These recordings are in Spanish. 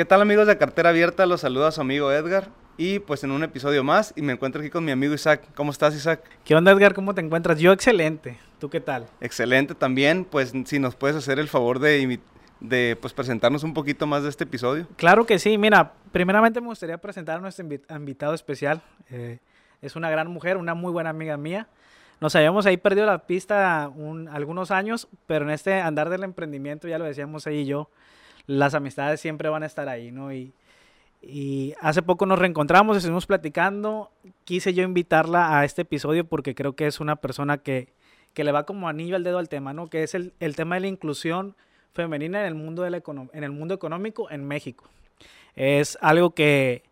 ¿Qué tal amigos de Cartera Abierta? Los saluda su amigo Edgar y pues en un episodio más y me encuentro aquí con mi amigo Isaac. ¿Cómo estás Isaac? ¿Qué onda Edgar? ¿Cómo te encuentras? Yo excelente. ¿Tú qué tal? Excelente también. Pues si nos puedes hacer el favor de, de pues, presentarnos un poquito más de este episodio. Claro que sí. Mira, primeramente me gustaría presentar a nuestro invitado especial. Eh, es una gran mujer, una muy buena amiga mía. Nos habíamos ahí perdido la pista algunos años, pero en este andar del emprendimiento, ya lo decíamos ahí y yo, las amistades siempre van a estar ahí, ¿no? Y, hace poco nos reencontramos, estuvimos platicando, quise yo invitarla a este episodio porque creo que es una persona que, que le va como anillo al dedo al tema, ¿no? Que es el, el tema de la inclusión femenina en el mundo, de la en el mundo económico en México. Es algo que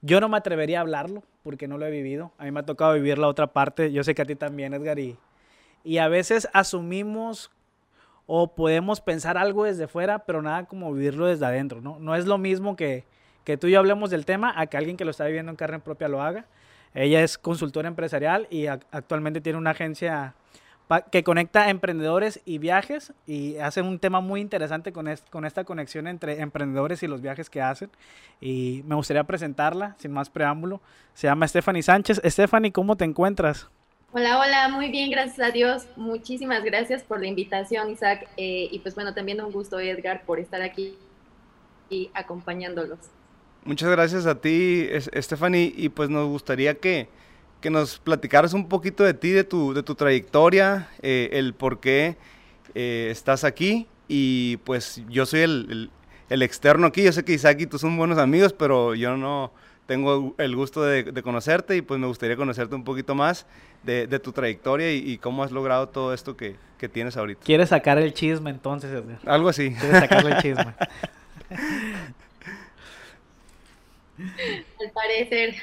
yo no me atrevería a hablarlo porque no lo he vivido. A mí me ha tocado vivir la otra parte. Yo sé que a ti también, Edgar. Y, y a veces asumimos o podemos pensar algo desde fuera, pero nada como vivirlo desde adentro, ¿no? No es lo mismo que, que tú y yo hablemos del tema a que alguien que lo está viviendo en carne propia lo haga. Ella es consultora empresarial y actualmente tiene una agencia que conecta emprendedores y viajes y hace un tema muy interesante con, con esta conexión entre emprendedores y los viajes que hacen. Y me gustaría presentarla, sin más preámbulo. Se llama Stephanie Sánchez. Stephanie, ¿cómo te encuentras? Hola, hola, muy bien, gracias a Dios. Muchísimas gracias por la invitación, Isaac. Eh, y pues bueno, también un gusto, Edgar, por estar aquí y acompañándolos. Muchas gracias a ti, Stephanie, y pues nos gustaría que, nos platicaras un poquito de ti, de tu, de tu trayectoria, eh, el por qué eh, estás aquí, y pues yo soy el, externo aquí, yo sé que Isaac y tú son buenos amigos, pero yo no tengo el gusto de, conocerte y pues me gustaría conocerte un poquito más de, tu trayectoria y, cómo has logrado todo esto que, que tienes ahorita. ¿Quieres sacar el chisme entonces? Algo así. ¿Quieres sacarle el chisme? Al parecer.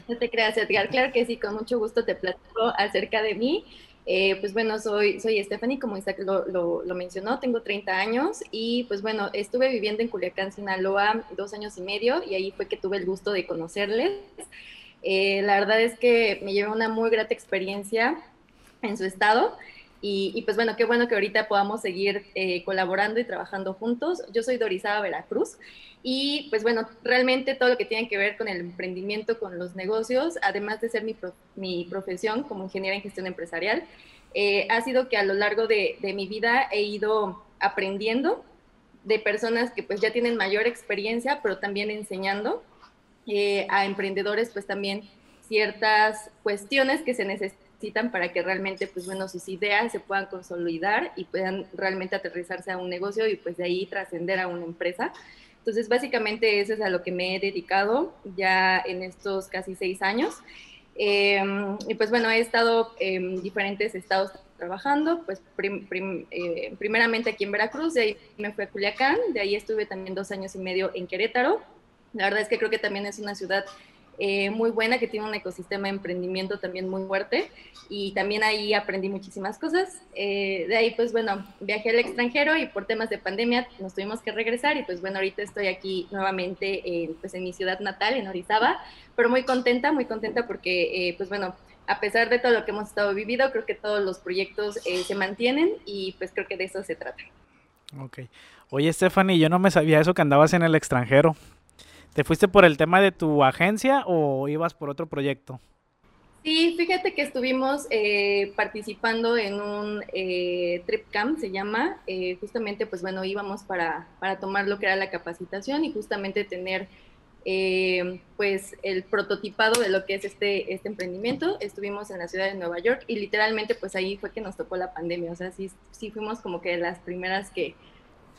no te creas, Edgar. Claro que sí, con mucho gusto te platico acerca de mí. Eh, pues bueno, soy, soy Stephanie, como Isaac lo, lo, mencionó, tengo 30 años y pues bueno, estuve viviendo en Culiacán, Sinaloa, dos años y medio y ahí fue que tuve el gusto de conocerles. Eh, la verdad es que me llevé una muy grata experiencia en su estado. Y, pues bueno, qué bueno que ahorita podamos seguir eh, colaborando y trabajando juntos. Yo soy Dorizaba Veracruz y pues bueno, realmente todo lo que tiene que ver con el emprendimiento, con los negocios, además de ser mi, mi profesión como ingeniera en gestión empresarial, eh, ha sido que a lo largo de, de, mi vida he ido aprendiendo de personas que pues ya tienen mayor experiencia, pero también enseñando eh, a emprendedores pues también ciertas cuestiones que se necesitan para que realmente, pues bueno, sus ideas se puedan consolidar y puedan realmente aterrizarse a un negocio y pues de ahí trascender a una empresa. Entonces, básicamente eso es a lo que me he dedicado ya en estos casi seis años. Em, y pues bueno, he estado en diferentes estados trabajando, pues eh, primeramente aquí en Veracruz, de ahí me fui a Culiacán, de ahí estuve también dos años y medio en Querétaro. La verdad es que creo que también es una ciudad eh, muy buena, que tiene un ecosistema de emprendimiento también muy fuerte y también ahí aprendí muchísimas cosas. Eh, de ahí, pues bueno, viajé al extranjero y por temas de pandemia nos tuvimos que regresar y pues bueno, ahorita estoy aquí nuevamente en, pues en mi ciudad natal, en Orizaba, pero muy contenta, muy contenta porque, eh, pues bueno, a pesar de todo lo que hemos estado vivido, creo que todos los proyectos se mantienen y pues creo que de eso se trata. Ok. Oye, Stephanie, yo no me sabía eso que andabas en el extranjero. ¿Te fuiste por el tema de tu agencia o ibas por otro proyecto? Sí, fíjate que estuvimos eh, participando en un eh, trip camp, se llama, eh, justamente pues bueno, íbamos para, para, tomar lo que era la capacitación y justamente tener pues el prototipado de lo que es este, este emprendimiento. Estuvimos en la ciudad de Nueva York y literalmente pues ahí fue que nos tocó la pandemia, o sea, sí, sí fuimos como que las primeras que,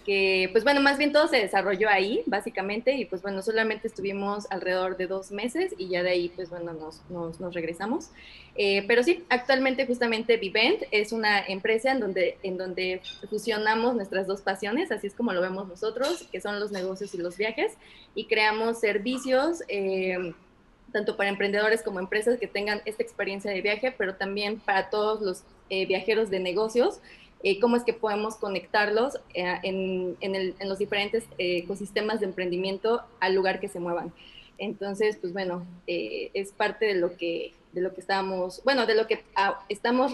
que pues bueno, más bien todo se desarrolló ahí, básicamente, y pues bueno, solamente estuvimos alrededor de dos meses y ya de ahí pues bueno, nos, regresamos. Eh, pero sí, actualmente justamente Vivent es una empresa en donde, fusionamos nuestras dos pasiones, así es como lo vemos nosotros, que son los negocios y los viajes, y creamos servicios. Eh, tanto para emprendedores como empresas que tengan esta experiencia de viaje, pero también para todos los eh, viajeros de negocios eh, cómo es que podemos conectarlos eh, en, los diferentes eh, ecosistemas de emprendimiento al lugar que se muevan. Entonces, pues bueno, es parte de lo que, de lo que estábamos, bueno, de lo que ah, estamos,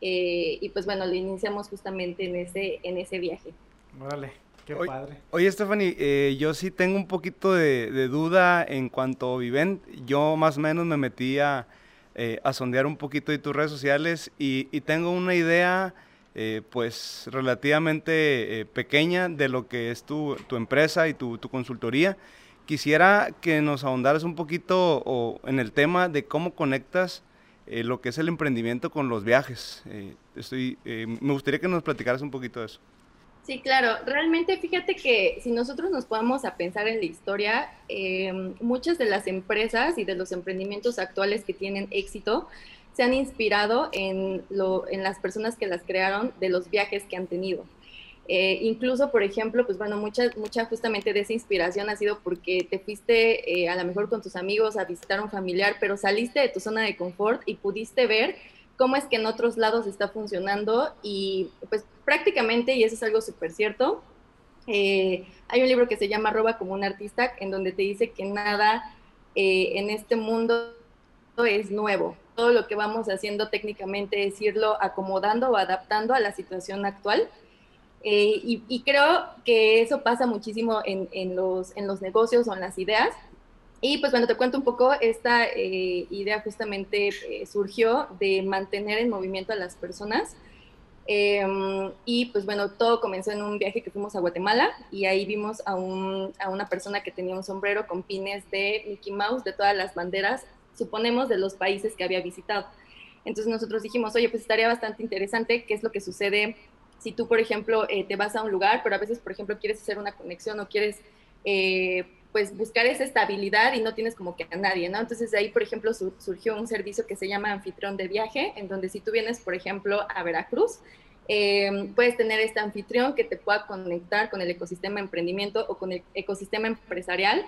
y pues bueno, lo iniciamos justamente en ese, en ese viaje. Vale. Qué padre. Oye, Stephanie, eh, yo sí tengo un poquito de, duda en cuanto a Vivent. Yo más o menos me metí a, eh, sondear un poquito de tus redes sociales y, tengo una idea, eh, pues, relativamente pequeña de lo que es tu, empresa y tu, consultoría. Quisiera que nos ahondaras un poquito en el tema de cómo conectas lo que es el emprendimiento con los viajes. estoy, me gustaría que nos platicaras un poquito de eso. Sí, claro. Realmente fíjate que si nosotros nos podemos a pensar en la historia, eh, muchas de las empresas y de los emprendimientos actuales que tienen éxito se han inspirado en, lo, en las personas que las crearon de los viajes que han tenido. Eh, incluso, por ejemplo, pues bueno, mucha, mucha justamente de esa inspiración ha sido porque te fuiste eh, a lo mejor con tus amigos a visitar a un familiar, pero saliste de tu zona de confort y pudiste ver cómo es que en otros lados está funcionando y pues prácticamente, y eso es algo súper cierto, eh, hay un libro que se llama Roba como un artista, en donde te dice que nada eh, en este mundo es nuevo. Todo lo que vamos haciendo técnicamente es irlo acomodando o adaptando a la situación actual. Eh, y, creo que eso pasa muchísimo en, los, en los negocios o en las ideas. Y pues bueno, te cuento un poco, esta idea justamente surgió de mantener en movimiento a las personas Em, y pues bueno, todo comenzó en un viaje que fuimos a Guatemala y ahí vimos a, un, a, una persona que tenía un sombrero con pines de Mickey Mouse, de todas las banderas, suponemos, de los países que había visitado. Entonces nosotros dijimos, oye, pues estaría bastante interesante qué es lo que sucede si tú, por ejemplo, eh, te vas a un lugar, pero a veces, por ejemplo, quieres hacer una conexión o quieres... Eh, pues buscar esa estabilidad y no tienes como que a nadie, ¿no? Entonces de ahí, por ejemplo, surgió un servicio que se llama anfitrión de viaje, en donde si tú vienes, por ejemplo, a Veracruz, eh, puedes tener este anfitrión que te pueda conectar con el ecosistema emprendimiento o con el ecosistema empresarial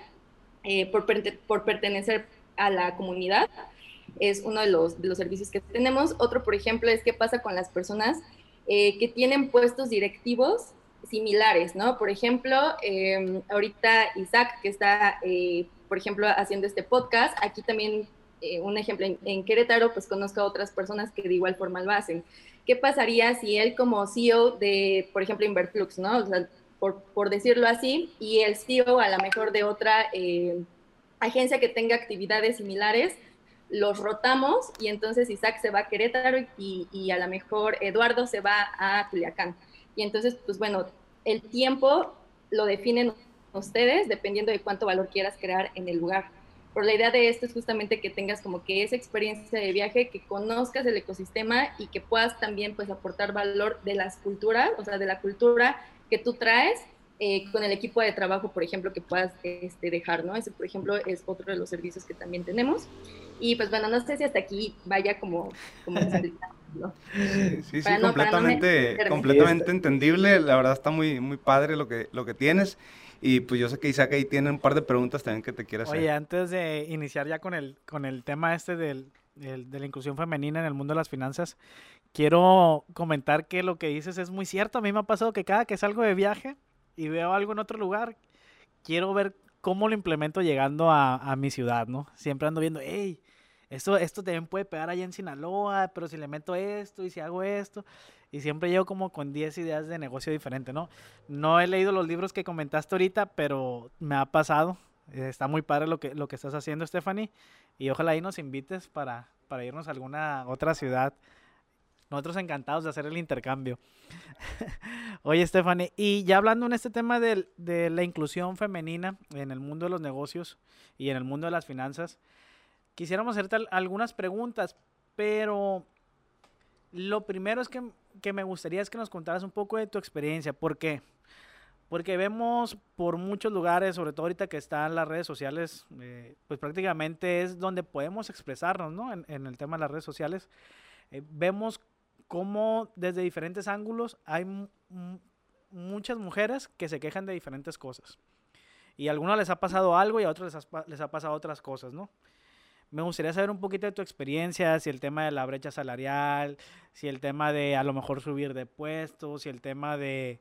eh, por, por, pertenecer a la comunidad. Es uno de los, servicios que tenemos. Otro, por ejemplo, es qué pasa con las personas eh, que tienen puestos directivos similares, ¿no? Por ejemplo, em, ahorita Isaac, que está, eh, por ejemplo, haciendo este podcast, aquí también eh, un ejemplo, en, Querétaro, pues conozco a otras personas que de igual forma lo hacen. ¿Qué pasaría si él como CEO de, por ejemplo, Inverflux, ¿no? O sea, por, por, decirlo así, y el CEO a lo mejor de otra eh, agencia que tenga actividades similares, los rotamos y entonces Isaac se va a Querétaro y, a lo mejor Eduardo se va a Culiacán. Y entonces, pues bueno, el tiempo lo definen ustedes dependiendo de cuánto valor quieras crear en el lugar. Pero la idea de esto es justamente que tengas como que esa experiencia de viaje, que conozcas el ecosistema y que puedas también pues aportar valor de las culturas, o sea, de la cultura que tú traes eh, con el equipo de trabajo, por ejemplo, que puedas este, dejar, ¿no? Ese, por ejemplo, es otro de los servicios que también tenemos. Y pues bueno, no sé si hasta aquí vaya como... como Sí, sí, completamente, completamente entendible. La verdad está muy, muy padre lo que, lo que tienes. Y pues yo sé que Isaac ahí tiene un par de preguntas también que te quiere hacer. Oye, antes de iniciar ya con el, con el tema este del, de la inclusión femenina en el mundo de las finanzas, quiero comentar que lo que dices es muy cierto. A mí me ha pasado que cada que salgo de viaje y veo algo en otro lugar, quiero ver cómo lo implemento llegando a, a mi ciudad, ¿no? Siempre ando viendo, hey, esto, esto también puede pegar allá en Sinaloa, pero si le meto esto y si hago esto. Y siempre llego como con 10 ideas de negocio diferente, ¿no? No he leído los libros que comentaste ahorita, pero me ha pasado. Está muy padre lo que, lo que estás haciendo, Stephanie. Y ojalá ahí nos invites para, para irnos a alguna otra ciudad. Nosotros encantados de hacer el intercambio. Oye, Stephanie, y ya hablando en este tema de, de la inclusión femenina en el mundo de los negocios y en el mundo de las finanzas, quisiéramos hacerte algunas preguntas, pero lo primero es que, me gustaría es que nos contaras un poco de tu experiencia. ¿Por qué? Porque vemos por muchos lugares, sobre todo ahorita que están las redes sociales, eh, pues prácticamente es donde podemos expresarnos, ¿no? En, el tema de las redes sociales. Eh, vemos cómo desde diferentes ángulos hay muchas mujeres que se quejan de diferentes cosas. Y a algunos les ha pasado algo y a otros les ha pasado otras cosas, ¿no? Me gustaría saber un poquito de tu experiencia, si el tema de la brecha salarial, si el tema de a lo mejor subir de puestos, si el tema de,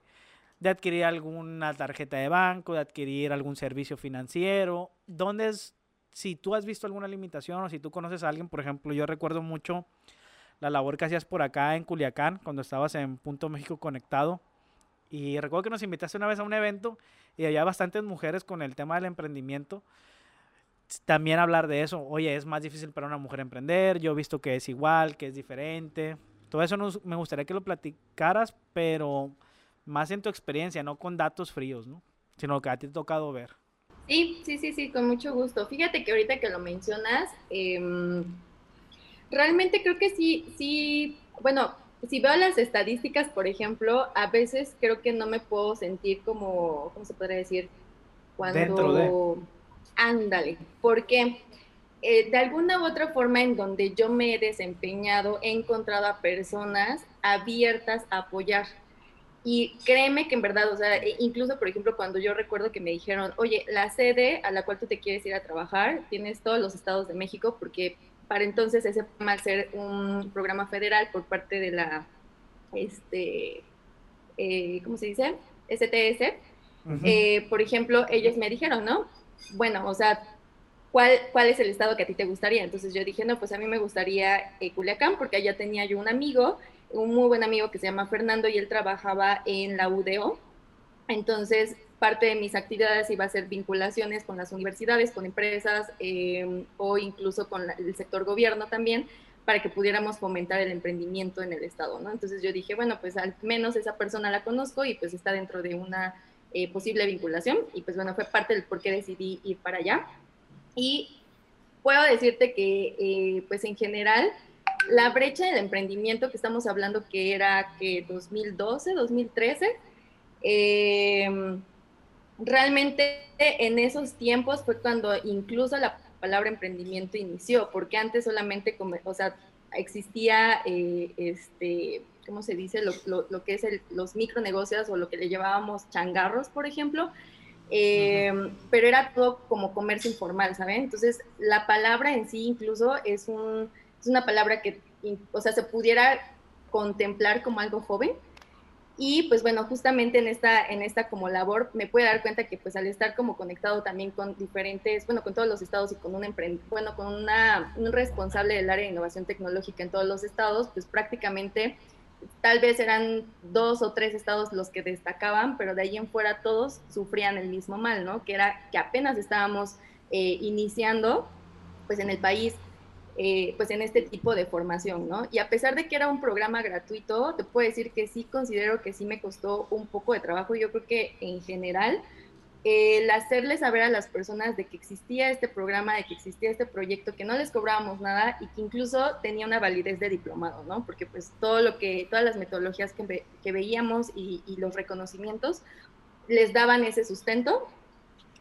de adquirir alguna tarjeta de banco, de adquirir algún servicio financiero. ¿Dónde es, si tú has visto alguna limitación o si tú conoces a alguien, por ejemplo, yo recuerdo mucho la labor que hacías por acá en Culiacán, cuando estabas en Punto México Conectado, Y recuerdo que nos invitaste una vez a un evento y había bastantes mujeres con el tema del emprendimiento. También hablar de eso, oye, es más difícil para una mujer emprender, yo he visto que es igual, que es diferente. Todo eso me gustaría que lo platicaras, pero más en tu experiencia, no con datos fríos, ¿no? Sino que a ti te ha tocado ver. Sí, sí, sí, sí, con mucho gusto. Fíjate que ahorita que lo mencionas, em, realmente creo que sí, sí, bueno, si veo las estadísticas, por ejemplo, a veces creo que no me puedo sentir como, ¿cómo se podría decir? Cuando... De... Ándale, porque eh, de alguna u otra forma en donde yo me he desempeñado, he encontrado a personas abiertas a apoyar. Y créeme que en verdad, o sea, e incluso por ejemplo cuando yo recuerdo que me dijeron, oye, la sede a la cual tú te quieres ir a trabajar, tienes todos los estados de México, porque para entonces ese programa, al ser un programa federal por parte de la, este, eh, ¿cómo se dice? STS, eh, por ejemplo, ellos me dijeron, ¿no? Bueno, o sea, ¿cuál, ¿cuál es el estado que a ti te gustaría? Entonces yo dije, no, pues a mí me gustaría eh, Culiacán, porque allá tenía yo un amigo, un muy buen amigo que se llama Fernando y él trabajaba en la UDO. Entonces, parte de mis actividades iba a ser vinculaciones con las universidades, con empresas eh, o incluso con el sector gobierno también, para que pudiéramos fomentar el emprendimiento en el Estado, ¿no? Entonces yo dije, bueno, pues al menos esa persona la conozco y pues está dentro de una eh, posible vinculación y pues bueno, fue parte del por qué decidí ir para allá. Y puedo decirte que eh, pues en general la brecha del emprendimiento que estamos hablando que era que 2012, 2013, eh, realmente en esos tiempos fue cuando incluso la palabra emprendimiento inició, porque antes solamente, o sea, existía, eh, este, ¿cómo se dice? Lo, que es los micronegocios o lo que le llevábamos changarros, por ejemplo, eh, pero era todo como comercio informal, ¿saben? Entonces, la palabra en sí incluso es, un, es una palabra que, o sea, se pudiera contemplar como algo joven, y pues bueno, justamente en esta, en esta como labor me puede dar cuenta que pues al estar como conectado también con diferentes, bueno, con todos los estados y con un bueno, con una, un responsable del área de innovación tecnológica en todos los estados, pues prácticamente tal vez eran dos o tres estados los que destacaban, pero de ahí en fuera todos sufrían el mismo mal, ¿no? Que era que apenas estábamos eh, iniciando pues en el país eh, pues en este tipo de formación, ¿no? Y a pesar de que era un programa gratuito, te puedo decir que sí considero que sí me costó un poco de trabajo. Yo creo que en general el hacerles saber a las personas de que existía este programa, de que existía este proyecto, que no les cobrábamos nada y que incluso tenía una validez de diplomado, ¿no? Porque pues todo lo que, todas las metodologías que, que veíamos y, los reconocimientos les daban ese sustento.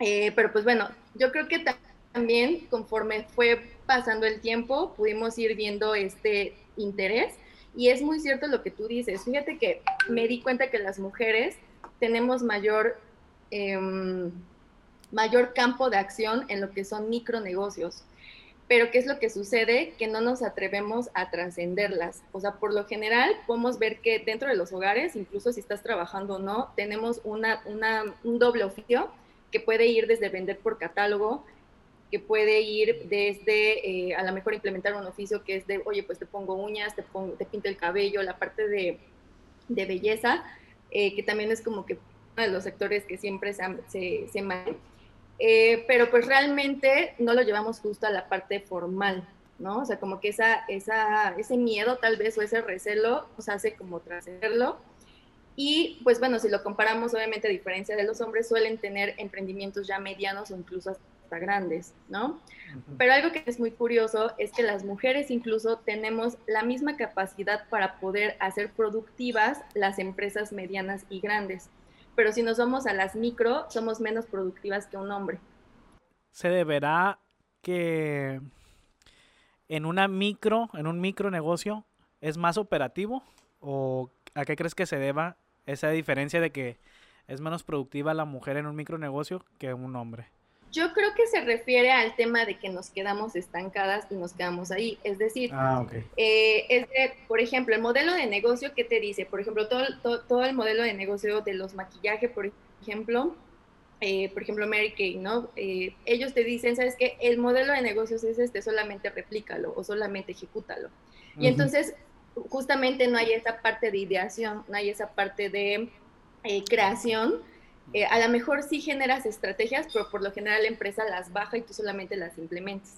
Eh, pero pues bueno, yo creo que también conforme fue pasando el tiempo, pudimos ir viendo este interés. Y es muy cierto lo que tú dices. Fíjate que me di cuenta que las mujeres tenemos mayor, em, mayor campo de acción en lo que son micronegocios. Pero ¿qué es lo que sucede? Que no nos atrevemos a trascenderlas. O sea, por lo general podemos ver que dentro de los hogares, incluso si estás trabajando o no, tenemos una, una, un doble oficio que puede ir desde vender por catálogo, que puede ir desde eh, a lo mejor implementar un oficio que es de, oye, pues te pongo uñas, te, pongo, te pinto el cabello, la parte de, de belleza, eh, que también es como que uno de los sectores que siempre se, se, se eh, pero pues realmente no lo llevamos justo a la parte formal, ¿no? O sea, como que esa, esa, ese miedo tal vez o ese recelo nos hace como trascenderlo. Y pues bueno, si lo comparamos, obviamente a diferencia de los hombres, suelen tener emprendimientos ya medianos o incluso grandes, ¿no? Pero algo que es muy curioso es que las mujeres incluso tenemos la misma capacidad para poder hacer productivas las empresas medianas y grandes. Pero si nos vamos a las micro, somos menos productivas que un hombre. ¿Se deberá que en una micro, en un micro negocio, es más operativo? ¿O a qué crees que se deba esa diferencia de que es menos productiva la mujer en un micronegocio que un hombre? Yo creo que se refiere al tema de que nos quedamos estancadas y nos quedamos ahí. Es decir, ah, eh, es por ejemplo, el modelo de negocio, ¿qué te dice? Por ejemplo, todo, todo, el modelo de negocio de los maquillajes, por ejemplo, eh, por ejemplo, Mary Kay, ¿no? Eh, ellos te dicen, ¿sabes qué? El modelo de negocios es este, solamente replícalo o solamente ejecútalo. Y entonces, justamente no hay esa parte de ideación, no hay esa parte de eh, creación, eh, a lo mejor sí generas estrategias, pero por lo general la empresa las baja y tú solamente las implementas.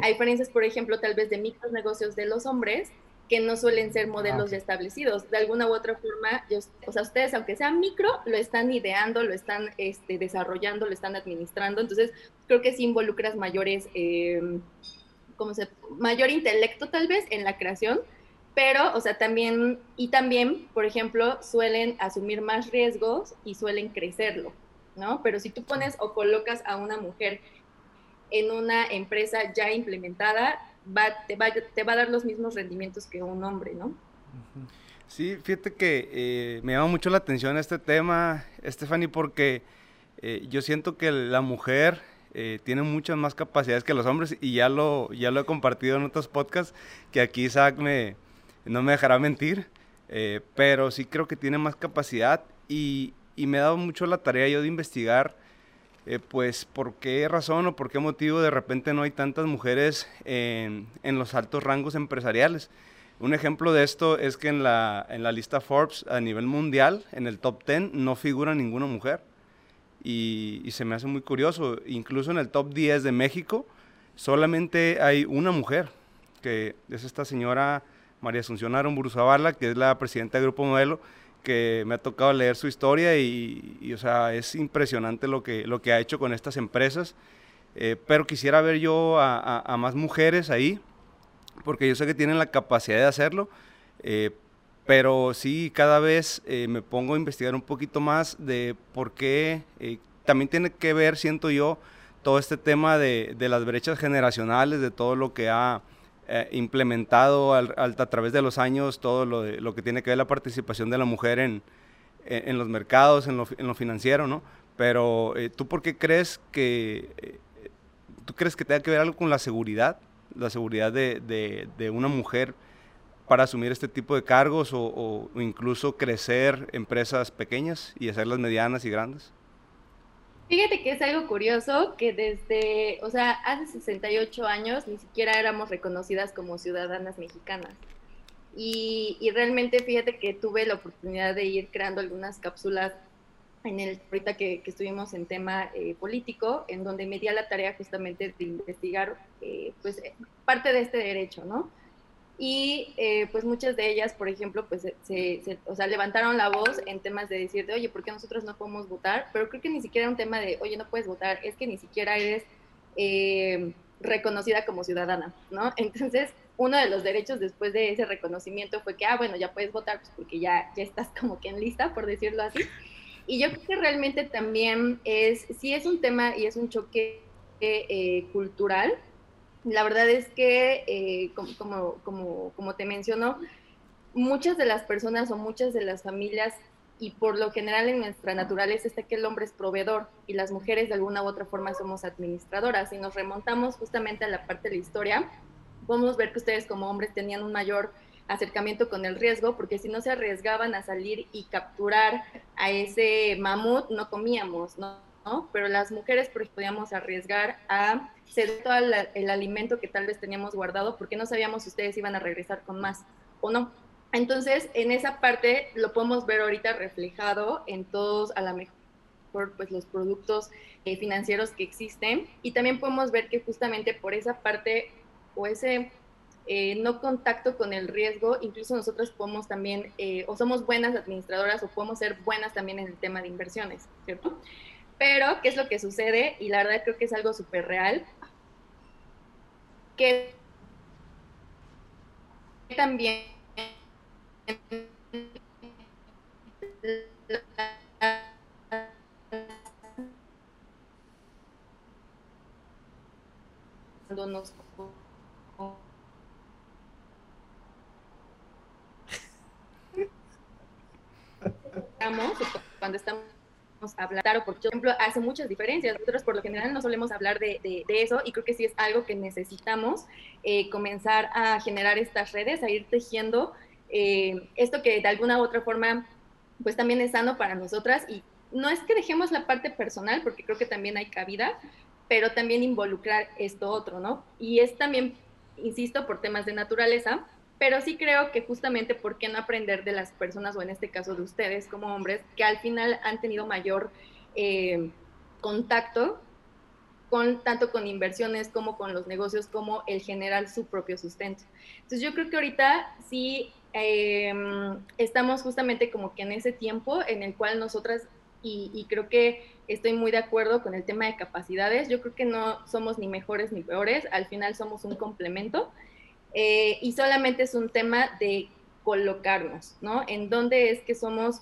Hay diferencias, por ejemplo, tal vez de micros negocios de los hombres que no suelen ser modelos ya establecidos. De alguna u otra forma, o sea, ustedes, aunque sean micro, lo están ideando, lo están este, desarrollando, lo están administrando. Entonces, creo que sí involucras mayores, eh, ¿cómo se, mayor intelecto tal vez en la creación, pero, o sea, también, y también, por ejemplo, suelen asumir más riesgos y suelen crecerlo, ¿no? Pero si tú pones o colocas a una mujer en una empresa ya implementada, va, te, va, te va a dar los mismos rendimientos que un hombre, ¿no? Sí, fíjate que eh, me llama mucho la atención este tema, Stephanie, porque eh, yo siento que la mujer eh, tiene muchas más capacidades que los hombres y ya lo, ya lo he compartido en otros podcasts, que aquí Isaac me, no me dejará mentir, eh, pero sí creo que tiene más capacidad y, me ha dado mucho la tarea yo de investigar, eh, pues, por qué razón o por qué motivo de repente no hay tantas mujeres en, los altos rangos empresariales. Un ejemplo de esto es que en la, en la lista Forbes a nivel mundial, en el top 10, no figura ninguna mujer. Y, se me hace muy curioso. Incluso en el top 10 de México, solamente hay una mujer, que es esta señora María Asunción Aaron Buruzabala, que es la presidenta del Grupo Modelo, que me ha tocado leer su historia y, o sea, es impresionante lo que, lo que ha hecho con estas empresas. Eh, pero quisiera ver yo a, más mujeres ahí, porque yo sé que tienen la capacidad de hacerlo, eh, pero sí cada vez eh, me pongo a investigar un poquito más de por qué también tiene que ver, siento yo, todo este tema de, de las brechas generacionales, de todo lo que ha eh, implementado a través de los años todo lo, de, lo que tiene que ver la participación de la mujer en, en, los mercados, en lo, en lo, financiero, ¿no? Pero eh, tú por qué crees que, eh, tú crees que tenga que ver algo con la seguridad, la seguridad de, de, de una mujer para asumir este tipo de cargos o, o incluso crecer empresas pequeñas y hacerlas medianas y grandes? Fíjate que es algo curioso que desde, o sea, hace 68 años ni siquiera éramos reconocidas como ciudadanas mexicanas. Y, realmente fíjate que tuve la oportunidad de ir creando algunas cápsulas en el, ahorita que, estuvimos en tema eh, político, en donde me di a la tarea justamente de investigar eh, pues parte de este derecho, ¿no? Y eh, pues muchas de ellas, por ejemplo, pues se, o sea, levantaron la voz en temas de decir, de, oye, ¿por qué nosotros no podemos votar? Pero creo que ni siquiera era un tema de, oye, no puedes votar, es que ni siquiera eres eh, reconocida como ciudadana, ¿no? Entonces, uno de los derechos después de ese reconocimiento fue que, ah, bueno, ya puedes votar, pues porque ya, ya estás como que en lista, por decirlo así. Y yo creo que realmente también es, sí es un tema y es un choque eh, cultural, la verdad es que, eh, como, como, como, te menciono, muchas de las personas o muchas de las familias, y por lo general en nuestra naturaleza está que el hombre es proveedor y las mujeres de alguna u otra forma somos administradoras. Si nos remontamos justamente a la parte de la historia, podemos ver que ustedes como hombres tenían un mayor acercamiento con el riesgo, porque si no se arriesgaban a salir y capturar a ese mamut, no comíamos, ¿no? Pero las mujeres pues, podíamos arriesgar a ceder todo el, alimento que tal vez teníamos guardado porque no sabíamos si ustedes iban a regresar con más o no. Entonces, en esa parte lo podemos ver ahorita reflejado en todos, a lo mejor, pues los productos eh, financieros que existen. Y también podemos ver que justamente por esa parte o ese eh, no contacto con el riesgo, incluso nosotros podemos también, eh, o somos buenas administradoras o podemos ser buenas también en el tema de inversiones, ¿cierto? Pero, ¿qué es lo que sucede? Y la verdad creo que es algo súper real. Que también cuando estamos hablar, o por ejemplo, hace muchas diferencias. Nosotros por lo general no solemos hablar de, de, eso y creo que sí es algo que necesitamos eh, comenzar a generar estas redes, a ir tejiendo eh, esto que de alguna u otra forma pues también es sano para nosotras y no es que dejemos la parte personal, porque creo que también hay cabida, pero también involucrar esto otro, ¿no? Y es también, insisto, por temas de naturaleza, pero sí creo que justamente, ¿por qué no aprender de las personas, o en este caso de ustedes como hombres, que al final han tenido mayor eh, contacto con, tanto con inversiones como con los negocios, como el generar su propio sustento. Entonces yo creo que ahorita sí em, estamos justamente como que en ese tiempo en el cual nosotras, y, y, creo que estoy muy de acuerdo con el tema de capacidades, yo creo que no somos ni mejores ni peores, al final somos un complemento eh, y solamente es un tema de colocarnos, ¿no? En dónde es que somos,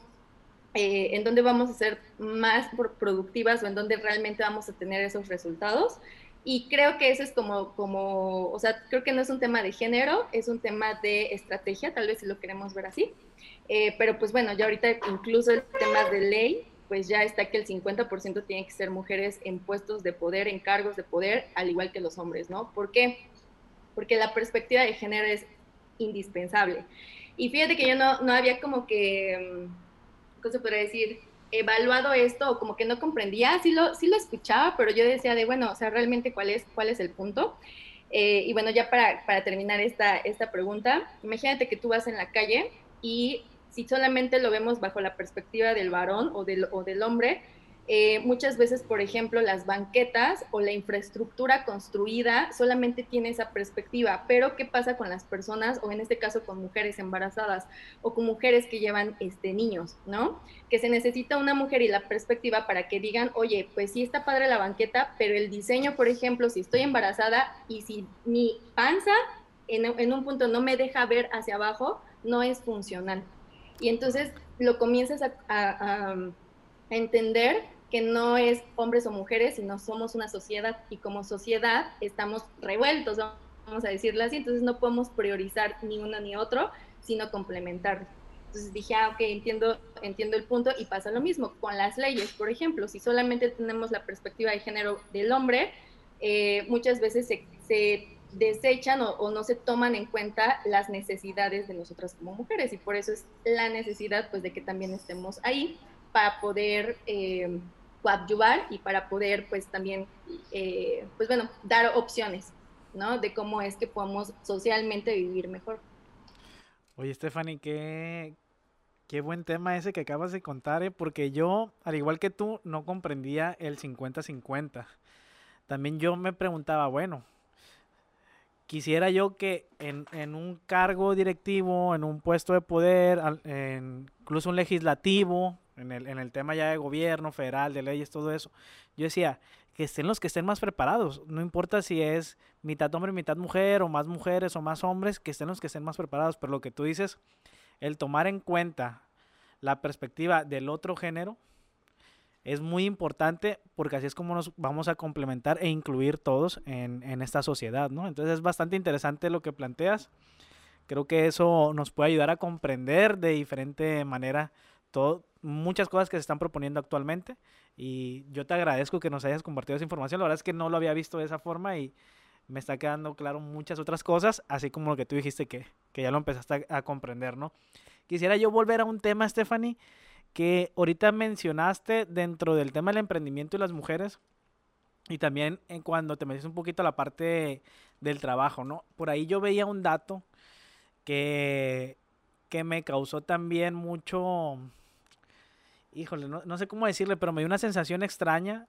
eh, en dónde vamos a ser más productivas o en dónde realmente vamos a tener esos resultados. Y creo que eso es como, como, o sea, creo que no es un tema de género, es un tema de estrategia, tal vez si lo queremos ver así. Eh, pero pues bueno, ya ahorita incluso el tema de ley, pues ya está que el 50% tiene que ser mujeres en puestos de poder, en cargos de poder, al igual que los hombres, ¿no? ¿Por qué? Porque la perspectiva de género es indispensable. Y fíjate que yo no, no había como que, mm, ¿cómo se podría decir? evaluado esto o como que no comprendía, sí lo, sí lo escuchaba, pero yo decía de, bueno, o sea, realmente cuál es, cuál es el punto. Eh, y bueno, ya para, para terminar esta, esta pregunta, imagínate que tú vas en la calle y si solamente lo vemos bajo la perspectiva del varón o del, o del hombre, eh, muchas veces, por ejemplo, las banquetas o la infraestructura construida solamente tiene esa perspectiva, pero ¿qué pasa con las personas o en este caso con mujeres embarazadas o con mujeres que llevan este, niños, ¿no? Que se necesita una mujer y la perspectiva para que digan, oye, pues sí está padre la banqueta, pero el diseño, por ejemplo, si estoy embarazada y si mi panza en, un punto no me deja ver hacia abajo, no es funcional. Y entonces lo comienzas a entender que no es hombres o mujeres, sino somos una sociedad y como sociedad estamos revueltos, vamos a decirlo así, entonces no podemos priorizar ni uno ni otro, sino complementar. Entonces dije, ah, ok, entiendo, entiendo el punto y pasa lo mismo con las leyes, por ejemplo, si solamente tenemos la perspectiva de género del hombre, eh, muchas veces se, se desechan o, o, no se toman en cuenta las necesidades de nosotras como mujeres y por eso es la necesidad pues de que también estemos ahí para poder eh, coadyuvar y para poder pues también, eh, pues bueno, dar opciones, ¿no? De cómo es que podemos socialmente vivir mejor. Oye, Stephanie, qué, qué buen tema ese que acabas de contar, ¿eh? porque yo, al igual que tú, no comprendía el 50-50. También yo me preguntaba, bueno, quisiera yo que en, en, un cargo directivo, en un puesto de poder, en, incluso un legislativo, en el, en el tema ya de gobierno, federal, de leyes, todo eso. Yo decía, que estén los que estén más preparados. No importa si es mitad hombre, mitad mujer, o más mujeres o más hombres, que estén los que estén más preparados. Pero lo que tú dices, el tomar en cuenta la perspectiva del otro género es muy importante porque así es como nos vamos a complementar e incluir todos en, en esta sociedad, ¿no? Entonces es bastante interesante lo que planteas. Creo que eso nos puede ayudar a comprender de diferente manera todo, muchas cosas que se están proponiendo actualmente y yo te agradezco que nos hayas compartido esa información. La verdad es que no lo había visto de esa forma y me está quedando claro muchas otras cosas, así como lo que tú dijiste que, que ya lo empezaste a, a, comprender, ¿no? Quisiera yo volver a un tema, Stephanie, que ahorita mencionaste dentro del tema del emprendimiento y las mujeres y también en cuando te metes un poquito a la parte del trabajo, ¿no? Por ahí yo veía un dato que, que me causó también mucho, híjole, no, sé cómo decirle, pero me dio una sensación extraña.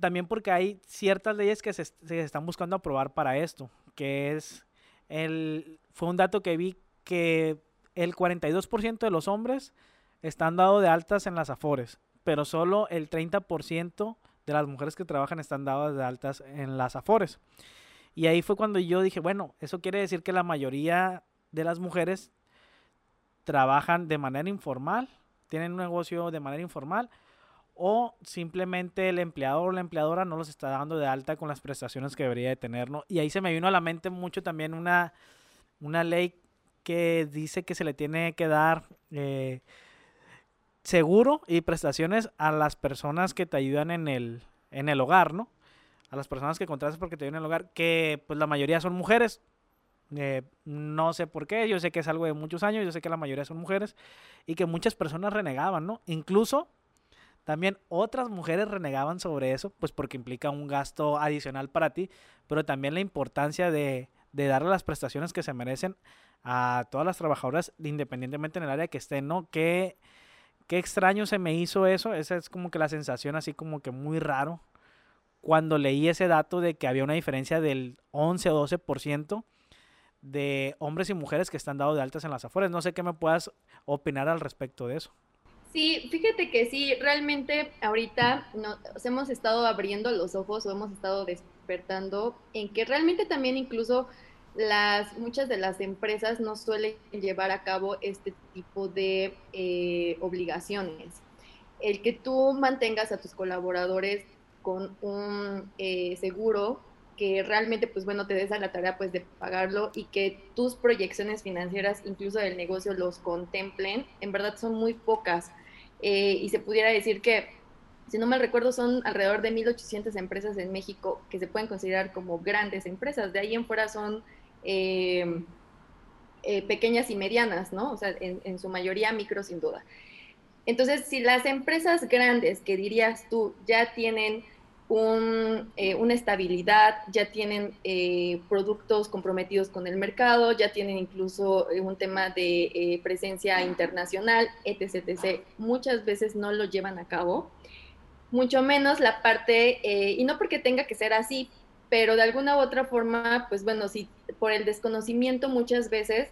También porque hay ciertas leyes que se, se están buscando aprobar para esto, que es el, fue un dato que vi que el 42% de los hombres están dados de altas en las afores, pero solo el 30% de las mujeres que trabajan están dadas de altas en las afores. Y ahí fue cuando yo dije, bueno, eso quiere decir que la mayoría de las mujeres trabajan de manera informal tienen un negocio de manera informal o simplemente el empleador o la empleadora no los está dando de alta con las prestaciones que debería de tener, ¿no? Y ahí se me vino a la mente mucho también una, una ley que dice que se le tiene que dar eh, seguro y prestaciones a las personas que te ayudan en el, en el hogar, ¿no? A las personas que contratas porque te ayudan en el hogar, que pues la mayoría son mujeres, eh, no sé por qué, yo sé que es algo de muchos años, yo sé que la mayoría son mujeres y que muchas personas renegaban, ¿no? Incluso también otras mujeres renegaban sobre eso, pues porque implica un gasto adicional para ti, pero también la importancia de, de darle las prestaciones que se merecen a todas las trabajadoras, independientemente en el área que estén, ¿no? Qué, qué extraño se me hizo eso, esa es como que la sensación así como que muy raro cuando leí ese dato de que había una diferencia del 11 o 12% de hombres y mujeres que están dados de altas en las afueras. No sé qué me puedas opinar al respecto de eso. Sí, fíjate que sí, realmente ahorita nos hemos estado abriendo los ojos o hemos estado despertando en que realmente también incluso las muchas de las empresas no suelen llevar a cabo este tipo de eh, obligaciones. El que tú mantengas a tus colaboradores con un eh, seguro que realmente, pues bueno, te des a la tarea pues de pagarlo y que tus proyecciones financieras, incluso del negocio, los contemplen, en verdad son muy pocas. Eh, y se pudiera decir que, si no mal recuerdo, son alrededor de 1.800 empresas en México que se pueden considerar como grandes empresas. De ahí en fuera son eh, pequeñas y medianas, ¿no? O sea, en, en su mayoría micro sin duda. Entonces, si las empresas grandes que dirías tú ya tienen eh, una estabilidad, ya tienen eh, productos comprometidos con el mercado, ya tienen incluso eh, un tema de presencia internacional, etc, etc. Muchas veces no lo llevan a cabo, mucho menos la parte, y no porque tenga que ser así, pero de alguna u otra forma, pues bueno, si por el desconocimiento muchas veces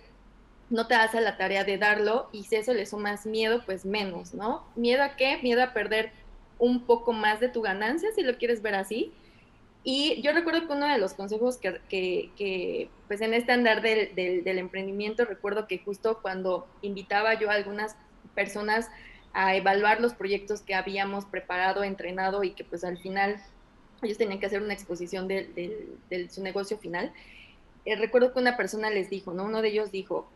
no te hace la tarea de darlo y si eso le sumas miedo, pues menos, ¿no? ¿Miedo a qué? Miedo a perder un poco más de tu ganancia, si lo quieres ver así. Y yo recuerdo que uno de los consejos que, que, pues en este andar del, del, emprendimiento, recuerdo que justo cuando invitaba yo a algunas personas a evaluar los proyectos que habíamos preparado, entrenado y que pues al final ellos tenían que hacer una exposición de, de su negocio final, eh, recuerdo que una persona les dijo, ¿no? Uno de ellos dijo,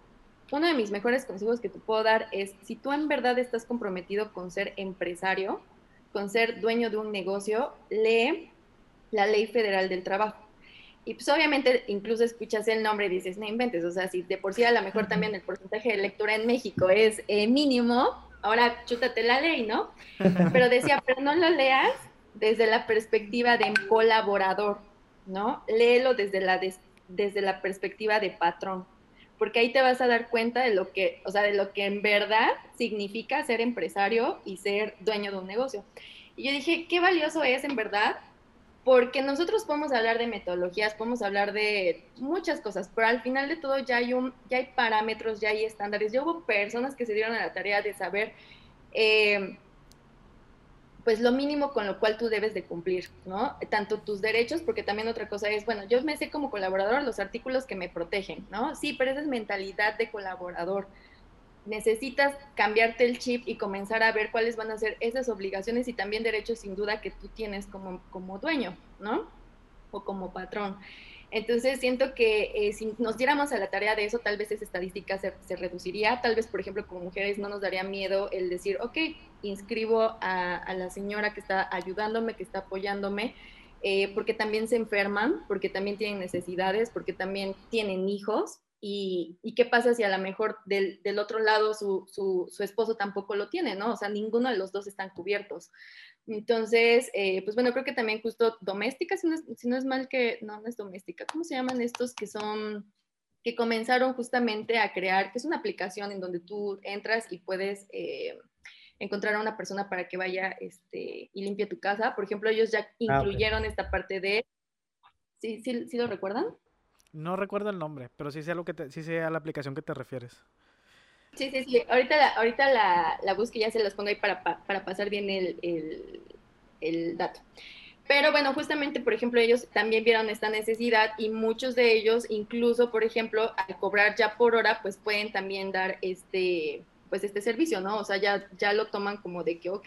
uno de mis mejores consejos que te puedo dar es, si tú en verdad estás comprometido con ser empresario, con ser dueño de un negocio, lee la ley federal del trabajo. Y pues obviamente incluso escuchas el nombre y dices, no inventes, o sea, si de por sí a lo mejor también el porcentaje de lectura en México es eh, mínimo, ahora chútate la ley, ¿no? Pero decía, pero no lo leas desde la perspectiva de colaborador, ¿no? Léelo desde la, desde la perspectiva de patrón, porque ahí te vas a dar cuenta de lo que, o sea, de lo que en verdad significa ser empresario y ser dueño de un negocio. Y yo dije, qué valioso es en verdad, porque nosotros podemos hablar de metodologías, podemos hablar de muchas cosas, pero al final de todo ya hay un, ya hay parámetros, ya hay estándares. Ya hubo personas que se dieron a la tarea de saber eh, pues lo mínimo con lo cual tú debes de cumplir, ¿no? Tanto tus derechos, porque también otra cosa es, bueno, yo me sé como colaborador los artículos que me protegen, ¿no? Sí, pero esa es mentalidad de colaborador. Necesitas cambiarte el chip y comenzar a ver cuáles van a ser esas obligaciones y también derechos sin duda que tú tienes como, como dueño, ¿no? O como patrón. Entonces siento que eh, si nos diéramos a la tarea de eso, tal vez esa estadística se, reduciría. Tal vez, por ejemplo, como mujeres no nos daría miedo el decir, ok, inscribo a, la señora que está ayudándome, que está apoyándome, eh, porque también se enferman, porque también tienen necesidades, porque también tienen hijos. Y, qué pasa si a lo mejor del, otro lado su, su, esposo tampoco lo tiene, ¿no? O sea, ninguno de los dos están cubiertos. Entonces, eh, pues bueno, creo que también justo doméstica, si no, es, mal que, no, no es doméstica, ¿cómo se llaman estos que son, que comenzaron justamente a crear, que es una aplicación en donde tú entras y puedes eh, encontrar a una persona para que vaya este, y limpie tu casa? Por ejemplo, ellos ya ah, incluyeron esta parte de, ¿sí, sí, sí lo recuerdan? No recuerdo el nombre, pero sí sé, lo que sí sé a la aplicación que te refieres. Sí, sí, sí. Ahorita la, ahorita la, la busco y ya se las pongo ahí para, para pasar bien el, el, el, dato. Pero bueno, justamente, por ejemplo, ellos también vieron esta necesidad y muchos de ellos, incluso, por ejemplo, al cobrar ya por hora, pues pueden también dar este, pues este servicio, ¿no? O sea, ya, ya lo toman como de que, ok,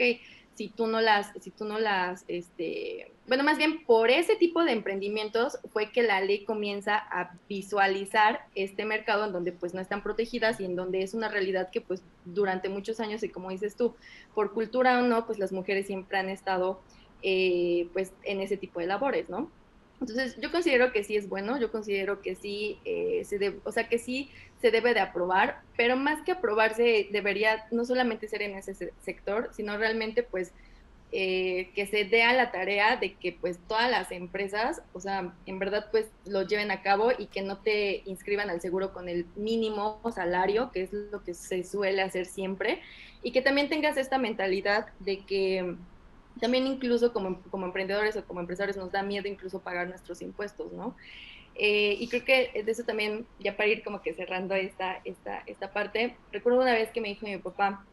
si tú no las, si tú no las, este, bueno, más bien por ese tipo de emprendimientos fue que la ley comienza a visualizar este mercado en donde pues no están protegidas y en donde es una realidad que pues durante muchos años y como dices tú, por cultura o no, pues las mujeres siempre han estado eh, pues en ese tipo de labores, ¿no? Entonces, yo considero que sí es bueno, yo considero que sí, eh, se debe, o sea, que sí se debe de aprobar, pero más que aprobarse, debería no solamente ser en ese sector, sino realmente, pues, eh, que se dé a la tarea de que pues todas las empresas, o sea, en verdad pues lo lleven a cabo y que no te inscriban al seguro con el mínimo salario, que es lo que se suele hacer siempre, y que también tengas esta mentalidad de que también incluso como, como emprendedores o como empresarios nos da miedo incluso pagar nuestros impuestos, ¿no? Eh, y creo que de eso también, ya para ir como que cerrando esta, esta, esta parte, recuerdo una vez que me dijo mi papá,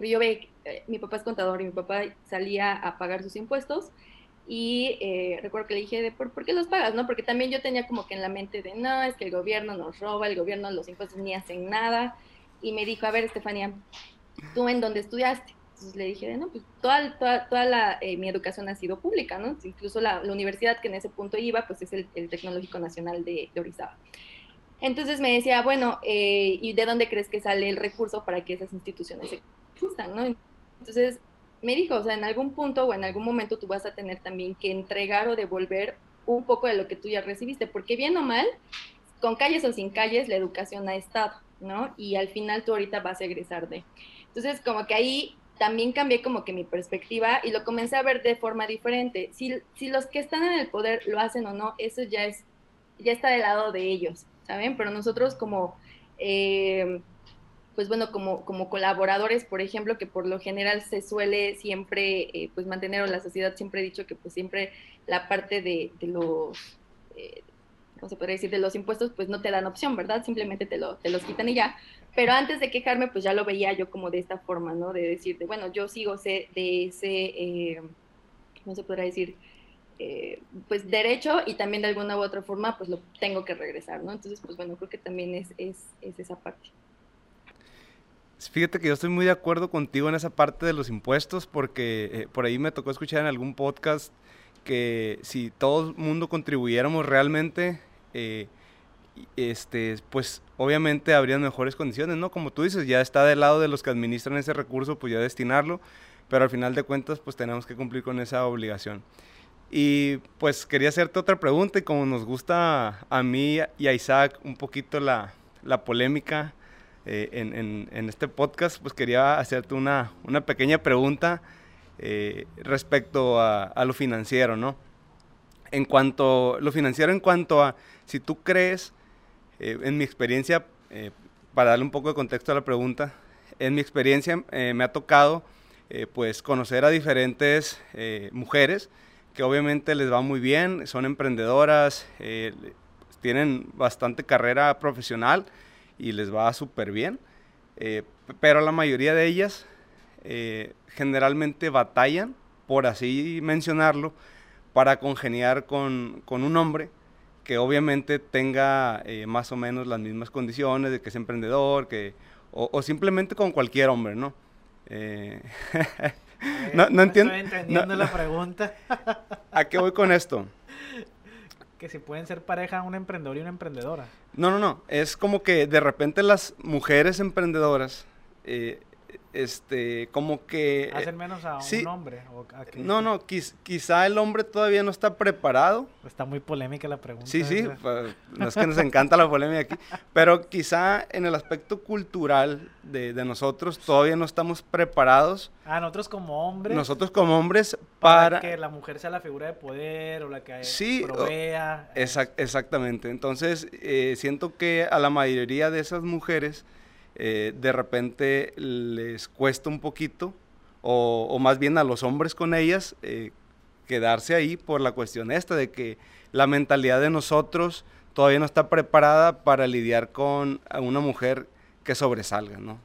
yo ve, eh, mi papá es contador y mi papá salía a pagar sus impuestos y eh, recuerdo que le dije, de, ¿por, qué los pagas? no Porque también yo tenía como que en la mente de, no, es que el gobierno nos roba, el gobierno los impuestos ni hacen nada. Y me dijo, a ver, Estefanía, ¿tú en dónde estudiaste? Entonces le dije, no, pues toda, toda, toda la, eh, mi educación ha sido pública, ¿no? Incluso la, la, universidad que en ese punto iba, pues es el, el Tecnológico Nacional de, de, Orizaba. Entonces me decía, bueno, ¿y de dónde crees que sale el recurso para que esas instituciones se ¿no? Entonces, me dijo, o sea, en algún punto o en algún momento tú vas a tener también que entregar o devolver un poco de lo que tú ya recibiste, porque bien o mal, con calles o sin calles, la educación ha estado, ¿no? Y al final tú ahorita vas a egresar de. Entonces, como que ahí también cambié como que mi perspectiva y lo comencé a ver de forma diferente. Si, si los que están en el poder lo hacen o no, eso ya es, ya está del lado de ellos, ¿saben? Pero nosotros como... Eh, pues bueno, como, como colaboradores, por ejemplo, que por lo general se suele siempre, eh, pues mantener, o la sociedad siempre ha dicho que pues siempre la parte de, los, eh, ¿cómo se podría decir?, de los impuestos, pues no te dan opción, ¿verdad? Simplemente te, lo, te los quitan y ya. Pero antes de quejarme, pues ya lo veía yo como de esta forma, ¿no? De decir, de, bueno, yo sigo de ese, eh, ¿cómo se podrá decir? Eh, pues derecho y también de alguna u otra forma pues lo tengo que regresar, ¿no? Entonces pues bueno, creo que también es, es, es esa parte. Fíjate que yo estoy muy de acuerdo contigo en esa parte de los impuestos porque eh, por ahí me tocó escuchar en algún podcast que si todo el mundo contribuyéramos realmente, eh, este, pues obviamente habrían mejores condiciones, ¿no? Como tú dices, ya está del lado de los que administran ese recurso, pues ya destinarlo, pero al final de cuentas, pues tenemos que cumplir con esa obligación. Y pues quería hacerte otra pregunta y como nos gusta a mí y a Isaac un poquito la, la polémica, eh, en, este podcast, pues quería hacerte una, pequeña pregunta eh, respecto a, lo financiero, ¿no? En cuanto, lo financiero en cuanto a, si tú crees, eh, en mi experiencia, para darle un poco de contexto a la pregunta, en mi experiencia me ha tocado, pues, conocer a diferentes mujeres que obviamente les va muy bien, son emprendedoras, tienen bastante carrera profesional, y les va súper bien. Eh, pero la mayoría de ellas eh, generalmente batallan, por así mencionarlo, para congeniar con, un hombre que obviamente tenga eh, más o menos las mismas condiciones, de que es emprendedor, que, o, simplemente con cualquier hombre, ¿no? no, no entiendo. Estoy entendiendo la pregunta. ¿A qué voy con esto? que si pueden ser pareja un emprendedor y una emprendedora. No, no, no. Es como que de repente las mujeres emprendedoras eh, este, como que... Eh, Hacen menos a un hombre. no, no, quizá el hombre todavía no está preparado. Está muy polémica la pregunta. Sí, sí, pues, no es que nos encanta la polémica aquí, pero quizá en el aspecto cultural de, nosotros todavía no estamos preparados. Ah, nosotros como hombres. Nosotros como hombres para... que la mujer sea la figura de poder o la que sí, provea. exactamente. Entonces, eh, siento que a la mayoría de esas mujeres eh, de repente les cuesta un poquito, o, más bien a los hombres con ellas, eh, quedarse ahí por la cuestión esta de que la mentalidad de nosotros todavía no está preparada para lidiar con una mujer que sobresalga, ¿no?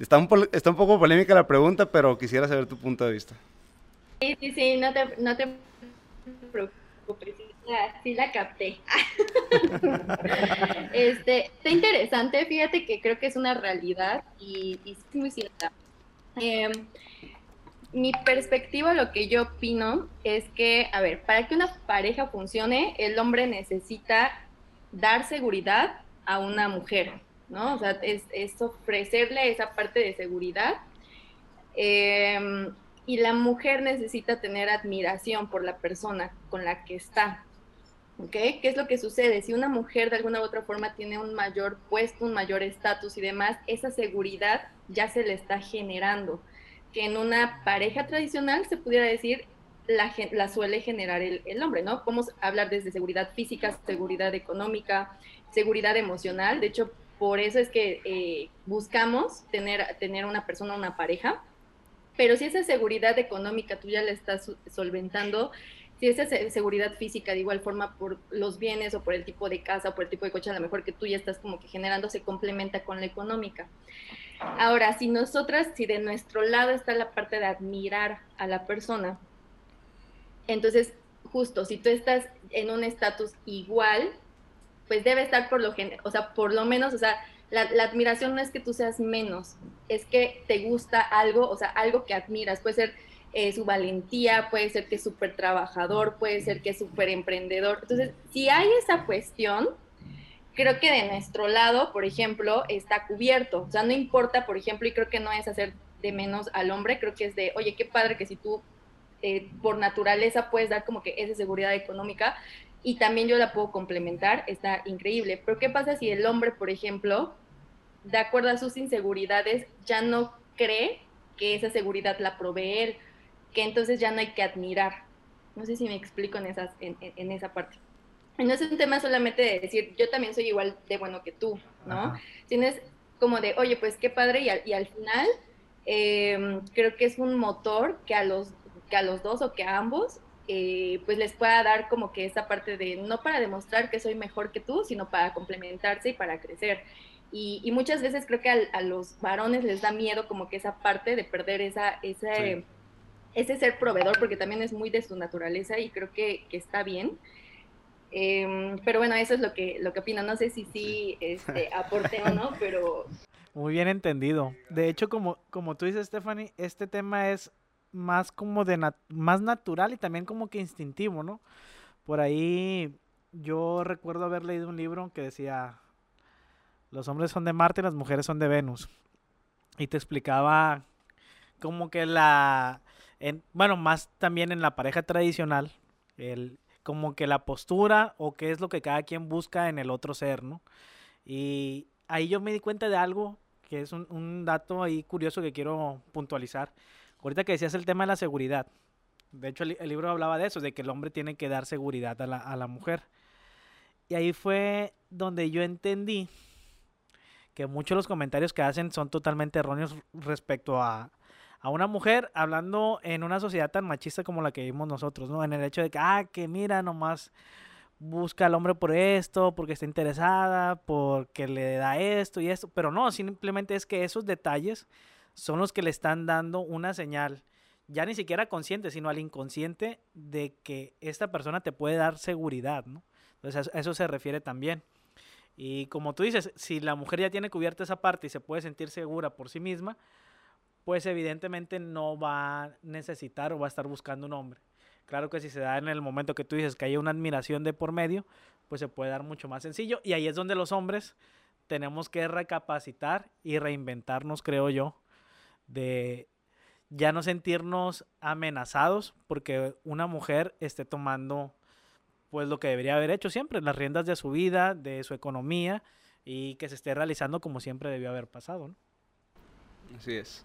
Está un, está un poco polémica la pregunta, pero quisiera saber tu punto de vista. Sí, sí, sí, no te, no te preocupes sí la capté. este, está interesante, fíjate que creo que es una realidad y, es muy cierta. Em, mi perspectiva, lo que yo opino es que, a ver, para que una pareja funcione, el hombre necesita dar seguridad a una mujer, ¿no? O sea, es, es ofrecerle esa parte de seguridad. Eh, y la mujer necesita tener admiración por la persona con la que está. ¿Qué es lo que sucede? Si una mujer de alguna u otra forma tiene un mayor puesto, un mayor estatus y demás, esa seguridad ya se le está generando. que en una pareja tradicional se pudiera decir la, suele generar el, el, hombre, ¿no? Podemos hablar desde seguridad física, seguridad económica, seguridad emocional. De hecho, por eso es que eh, buscamos tener una persona, una pareja. Pero si esa seguridad económica tú ya la estás solventando, si esa seguridad física de igual forma por los bienes o por el tipo de casa o por el tipo de coche, a lo mejor que tú ya estás como que generando, se complementa con la económica. Ahora, si nosotras, si de nuestro lado está la parte de admirar a la persona, entonces, justo, si tú estás en un estatus igual, pues debe estar por lo o sea, por lo menos, o sea, la, admiración no es que tú seas menos, es que te gusta algo, o sea, algo que admiras, puede ser eh, su valentía, puede ser que es súper trabajador, puede ser que es súper emprendedor. Entonces, si hay esa cuestión, creo que de nuestro lado, por ejemplo, está cubierto. O sea, no importa, por ejemplo, y creo que no es hacer de menos al hombre, creo que es de, oye, qué padre que si tú eh, por naturaleza puedes dar como que esa seguridad económica y también yo la puedo complementar, está increíble. Pero ¿qué pasa si el hombre, por ejemplo, de acuerdo a sus inseguridades, ya no cree que esa seguridad la provee él, que entonces ya no hay que admirar? No sé si me explico en, esas, en, esa parte. Y no es un tema solamente de decir, yo también soy igual de bueno que tú, ¿no? Tienes como de, oye, pues qué padre, y al, y al final eh, creo que es un motor que a los que a los dos o que a ambos, eh, pues les pueda dar como que esa parte de no para demostrar que soy mejor que tú, sino para complementarse y para crecer. Y, muchas veces creo que a, los varones les da miedo como que esa parte de perder esa, ese, ese ser proveedor, porque también es muy de su naturaleza y creo que, que está bien. Em, pero bueno, eso es lo que, lo que opino. No sé si sí este, aporte o no, pero... Muy bien entendido. De hecho, como, como tú dices, Stephanie, este tema es más como de más natural y también como que instintivo, ¿no? Por ahí yo recuerdo haber leído un libro que decía los hombres son de Marte y las mujeres son de Venus. Y te explicaba como que la en, bueno, más también en la pareja tradicional, el como que la postura o qué es lo que cada quien busca en el otro ser, ¿no? Y ahí yo me di cuenta de algo que es un, dato ahí curioso que quiero puntualizar Ahorita que decías el tema de la seguridad. De hecho, el, libro hablaba de eso, de que el hombre tiene que dar seguridad a la, a la mujer. Y ahí fue donde yo entendí que muchos de los comentarios que hacen son totalmente erróneos respecto a, a una mujer hablando en una sociedad tan machista como la que vivimos nosotros, ¿no? En el hecho de que, ah, que mira, nomás busca al hombre por esto, porque está interesada, porque le da esto y esto, pero no, simplemente es que esos detalles son los que le están dando una señal, ya ni siquiera consciente, sino al inconsciente, de que esta persona te puede dar seguridad, ¿no? Entonces a eso se refiere también. Y como tú dices, si la mujer ya tiene cubierta esa parte y se puede sentir segura por sí misma, pues evidentemente no va a necesitar o va a estar buscando un hombre. Claro que si se da en el momento que tú dices que hay una admiración de por medio, pues se puede dar mucho más sencillo. Y ahí es donde los hombres tenemos que recapacitar y reinventarnos, creo yo, de ya no sentirnos amenazados porque una mujer esté tomando pues lo que debería haber hecho siempre, las riendas de su vida, de su economía y que se esté realizando como siempre debió haber pasado. ¿no? Así es.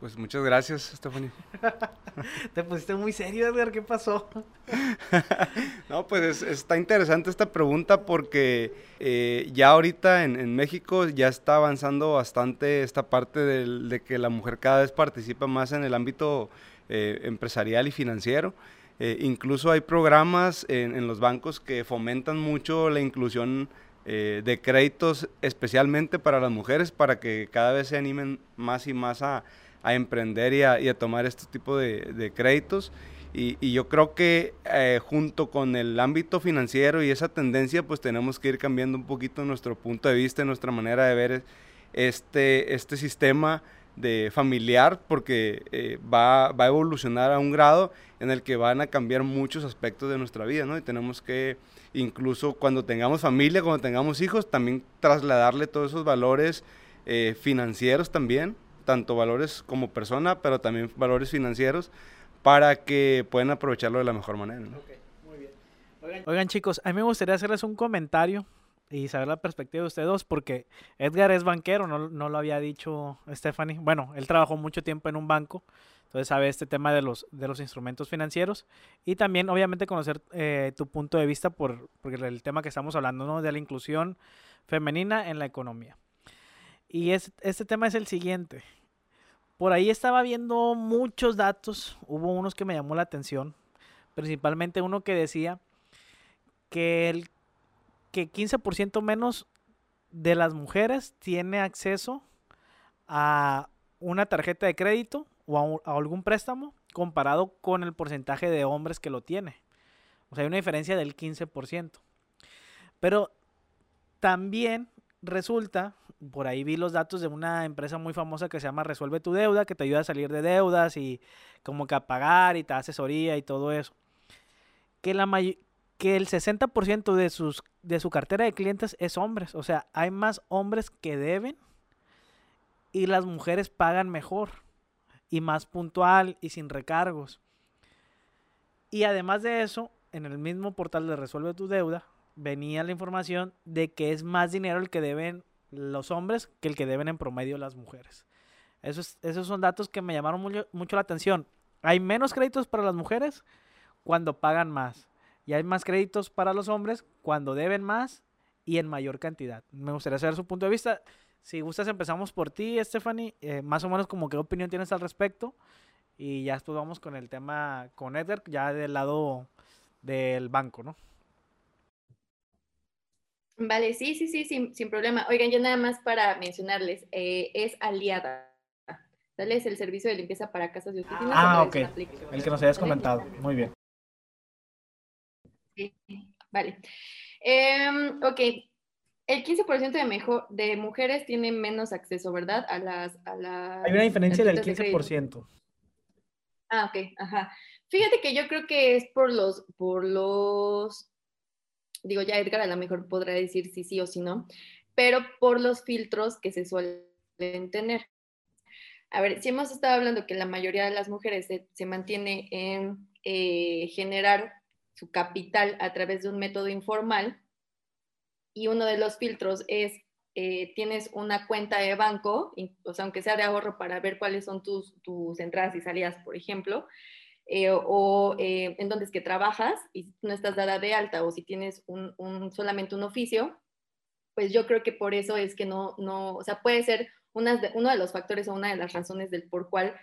Pues muchas gracias, Stephanie. Te pusiste muy serio, Edgar, ¿qué pasó? no, pues está interesante esta pregunta porque eh, ya ahorita en, México ya está avanzando bastante esta parte de que la mujer cada vez participa más en el ámbito eh, empresarial y financiero. Eh, incluso hay programas en, los bancos que fomentan mucho la inclusión de créditos especialmente para las mujeres para que cada vez se animen más y más a a emprender y a, tomar este tipo de, créditos. Y, yo creo que eh, junto con el ámbito financiero y esa tendencia, pues tenemos que ir cambiando un poquito nuestro punto de vista, nuestra manera de ver este, este sistema de familiar, porque eh, va, va, a evolucionar a un grado en el que van a cambiar muchos aspectos de nuestra vida, ¿no? Y tenemos que, incluso cuando tengamos familia, cuando tengamos hijos, también trasladarle todos esos valores eh, financieros también tanto valores como persona, pero también valores financieros para que puedan aprovecharlo de la mejor manera. Oigan, chicos, a mí me gustaría hacerles un comentario y saber la perspectiva de ustedes dos, porque Edgar es banquero, no, no lo había dicho Stephanie. Bueno, él trabajó mucho tiempo en un banco, entonces sabe este tema de los, de los instrumentos financieros y también obviamente conocer eh, tu punto de vista por, el tema que estamos hablando, ¿no? De la inclusión femenina en la economía. Y es, este tema es el siguiente. Por ahí estaba viendo muchos datos, hubo unos que me llamó la atención, principalmente uno que decía que el que 15% menos de las mujeres tiene acceso a una tarjeta de crédito o a, algún préstamo comparado con el porcentaje de hombres que lo tiene. O sea, hay una diferencia del 15%. Pero también resulta, por ahí vi los datos de una empresa muy famosa que se llama Resuelve tu deuda, que te ayuda a salir de deudas y como que a pagar y te da asesoría y todo eso. Que, la que el 60% de, sus, de su cartera de clientes es hombres. O sea, hay más hombres que deben y las mujeres pagan mejor y más puntual y sin recargos. Y además de eso, en el mismo portal de Resuelve tu deuda, venía la información de que es más dinero el que deben los hombres que el que deben en promedio las mujeres. Esos, esos son datos que me llamaron mucho, la atención. Hay menos créditos para las mujeres cuando pagan más. Y hay más créditos para los hombres cuando deben más y en mayor cantidad. Me gustaría saber su punto de vista. Si gustas, empezamos por ti, Stephanie. Eh, más o menos, como qué opinión tienes al respecto. Y ya después vamos con el tema con Edgar, ya del lado del banco, ¿no? Vale, sí, sí, sí, sin, problema. Oigan, yo nada más para mencionarles, eh, es aliada. ¿Vale? Es el servicio de limpieza para casas de oficinas. Ah, ok. El que nos hayas comentado. Muy bien. Sí, vale. Em, ok, el 15% de, mejor, de mujeres tienen menos acceso, ¿verdad? A las... A Hay una diferencia del 15%. ah, ok, ajá. Fíjate que yo creo que es por los, por los, digo, ya Edgar a lo mejor podrá decir si sí o si no, pero por los filtros que se suelen tener. A ver, si hemos estado hablando que la mayoría de las mujeres se, mantiene en eh, generar su capital a través de un método informal, y uno de los filtros es, eh, tienes una cuenta de banco, o sea, aunque sea de ahorro para ver cuáles son tus, tus entradas y salidas, por ejemplo, eh, o eh, en dónde es que trabajas y no estás dada de alta o si tienes un, un, solamente un oficio, pues yo creo que por eso es que no, no o sea, puede ser una de, uno de los factores o una de las razones del por cual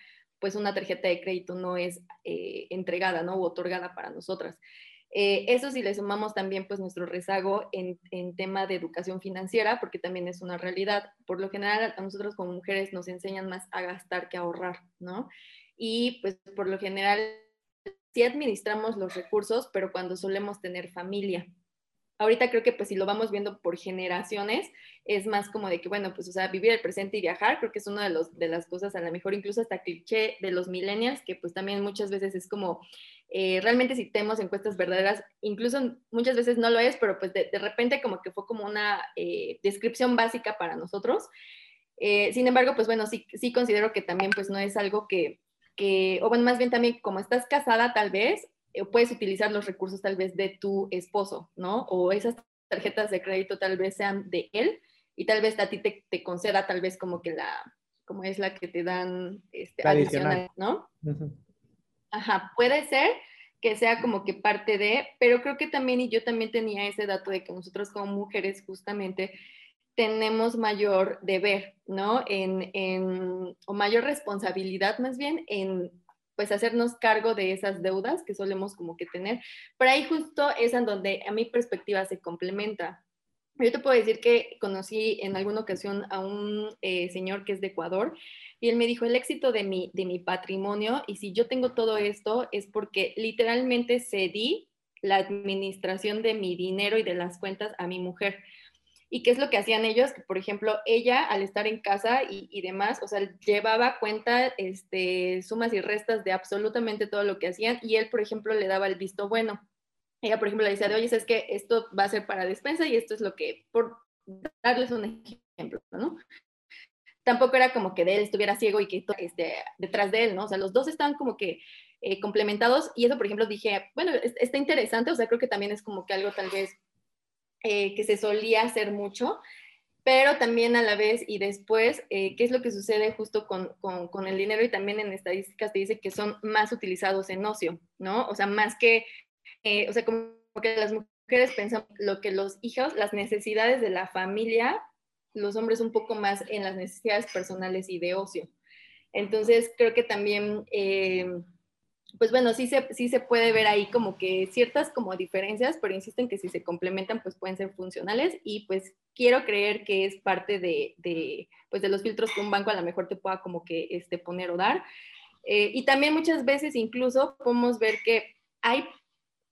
pues una tarjeta de crédito no es entregada, ¿no? O otorgada para nosotras. Eh, eso si le sumamos también pues nuestro rezago en, en, tema de educación financiera, porque también es una realidad. Por lo general a nosotros como mujeres nos enseñan más a gastar que a ahorrar, ¿no? Y pues por lo general sí administramos los recursos, pero cuando solemos tener familia, ahorita creo que pues si lo vamos viendo por generaciones, es más como de que, bueno, pues o sea, vivir el presente y viajar, creo que es una de, los, de las cosas a lo mejor incluso hasta cliché de los millennials, que pues también muchas veces es como, eh, realmente si tenemos encuestas verdaderas, incluso muchas veces no lo es, pero pues de, repente como que fue como una eh, descripción básica para nosotros. Eh, sin embargo, pues bueno, sí, sí considero que también pues no es algo que, que, o bueno, más bien también como estás casada tal vez, puedes utilizar los recursos tal vez de tu esposo, ¿no? O esas tarjetas de crédito tal vez sean de él y tal vez a ti te, conceda tal vez como que la, como es la que te dan este, adicional. ¿no? Ajá, puede ser que sea como que parte de, pero creo que también, y yo también tenía ese dato de que nosotros como mujeres justamente tenemos mayor deber, ¿no? En, en, o mayor responsabilidad más bien en pues hacernos cargo de esas deudas que solemos como que tener. Pero ahí justo es en donde a mi perspectiva se complementa. Yo te puedo decir que conocí en alguna ocasión a un eh, señor que es de Ecuador y él me dijo, el éxito de mi, de mi patrimonio y si yo tengo todo esto es porque literalmente cedí la administración de mi dinero y de las cuentas a mi mujer. ¿Y qué es lo que hacían ellos? Que, por ejemplo, ella al estar en casa y, demás, o sea, llevaba cuenta, este, sumas y restas de absolutamente todo lo que hacían y él, por ejemplo, le daba el visto bueno. Ella, por ejemplo, le decía, oye, es que esto va a ser para despensa y esto es lo que, por darles un ejemplo, ¿no? Tampoco era como que de él estuviera ciego y que este, detrás de él, ¿no? O sea, los dos estaban como que eh, complementados y eso, por ejemplo, dije, bueno, está interesante, o sea, creo que también es como que algo tal vez eh, que se solía hacer mucho, pero también a la vez y después, eh, ¿qué es lo que sucede justo con, con, el dinero? Y también en estadísticas te dice que son más utilizados en ocio, ¿no? O sea, más que, eh, o sea, como que las mujeres pensan lo que los hijos, las necesidades de la familia, los hombres un poco más en las necesidades personales y de ocio. Entonces, creo que también pues bueno, sí se, sí se puede ver ahí como que ciertas como diferencias, pero insisto que si se complementan, pues pueden ser funcionales y pues quiero creer que es parte de, de pues de los filtros que un banco a lo mejor te pueda como que este, poner o dar. Eh, y también muchas veces incluso podemos ver que hay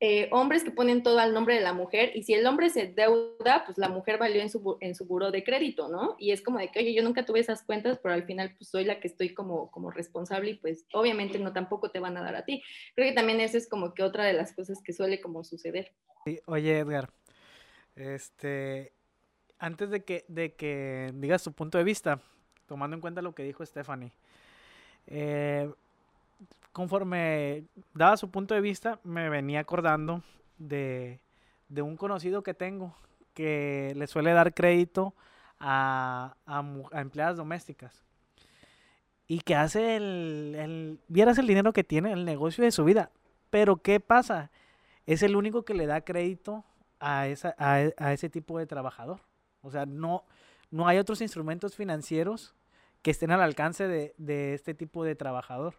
eh, hombres que ponen todo al nombre de la mujer y si el hombre se deuda, pues la mujer valió en su, en su buro de crédito, ¿no? Y es como de que, oye, yo nunca tuve esas cuentas, pero al final pues soy la que estoy como, como responsable y pues obviamente no tampoco te van a dar a ti. Creo que también eso es como que otra de las cosas que suele como suceder. oye, Edgar, este, antes de que, de que digas tu punto de vista, tomando en cuenta lo que dijo Stephanie, eh, conforme daba su punto de vista, me venía acordando de, un conocido que tengo que le suele dar crédito a, empleadas domésticas y que hace el, vieras el dinero que tiene, el negocio de su vida. Pero ¿qué pasa? Es el único que le da crédito a, esa, a, ese tipo de trabajador. O sea, no, no hay otros instrumentos financieros que estén al alcance de, de este tipo de trabajador.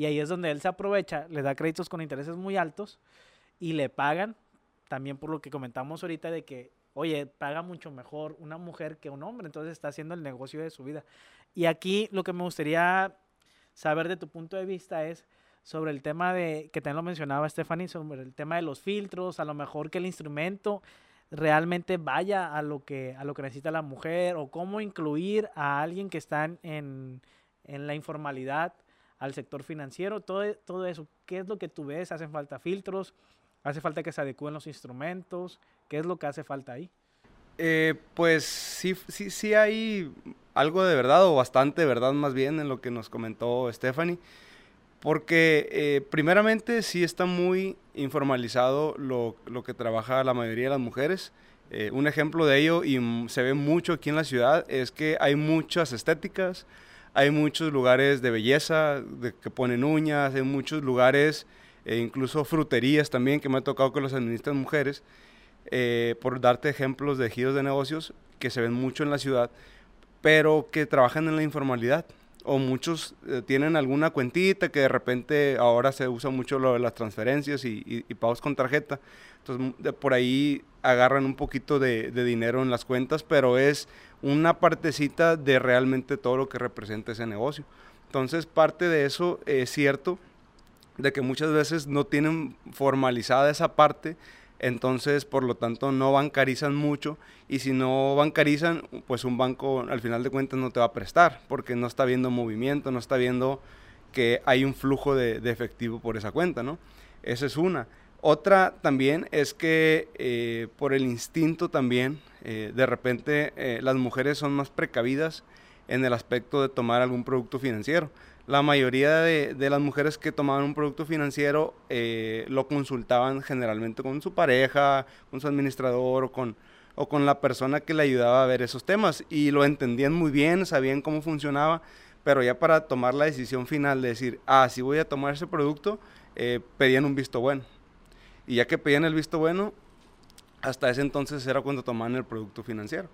Y ahí es donde él se aprovecha, le da créditos con intereses muy altos y le pagan, también por lo que comentamos ahorita de que, oye, paga mucho mejor una mujer que un hombre, entonces está haciendo el negocio de su vida. Y aquí lo que me gustaría saber de tu punto de vista es sobre el tema de, que también lo mencionaba Stephanie, sobre el tema de los filtros, a lo mejor que el instrumento realmente vaya a lo que, a lo que necesita la mujer o cómo incluir a alguien que está en, en la informalidad al sector financiero, todo, todo eso. ¿Qué es lo que tú ves? ¿Hacen falta filtros? ¿Hace falta que se adecúen los instrumentos? ¿Qué es lo que hace falta ahí? Eh, pues sí, sí, sí hay algo de verdad, o bastante verdad más bien, en lo que nos comentó Stephanie. Porque eh, primeramente sí está muy informalizado lo, lo, que trabaja la mayoría de las mujeres. Eh, un ejemplo de ello, y se ve mucho aquí en la ciudad, es que hay muchas estéticas, hay muchos lugares de belleza de, que ponen uñas, hay muchos lugares, e incluso fruterías también, que me ha tocado que los administran mujeres, eh, por darte ejemplos de giros de negocios que se ven mucho en la ciudad, pero que trabajan en la informalidad. O muchos eh, tienen alguna cuentita que de repente ahora se usa mucho lo de las transferencias y, pagos con tarjeta. Entonces por ahí agarran un poquito de, de dinero en las cuentas, pero es una partecita de realmente todo lo que representa ese negocio. Entonces, parte de eso es cierto, de que muchas veces no tienen formalizada esa parte, entonces, por lo tanto, no bancarizan mucho y si no bancarizan, pues un banco al final de cuentas no te va a prestar porque no está viendo movimiento, no está viendo que hay un flujo de, efectivo por esa cuenta, ¿no? Esa es una. Otra también es que eh, por el instinto también eh, de repente eh, las mujeres son más precavidas en el aspecto de tomar algún producto financiero. La mayoría de, las mujeres que tomaban un producto financiero lo consultaban generalmente con su pareja, con su administrador o con, o con la persona que le ayudaba a ver esos temas y lo entendían muy bien, sabían cómo funcionaba, pero ya para tomar la decisión final de decir, ah, si voy a tomar ese producto, pedían un visto bueno. Y ya que pedían el visto bueno, hasta ese entonces era cuando tomaban el producto financiero.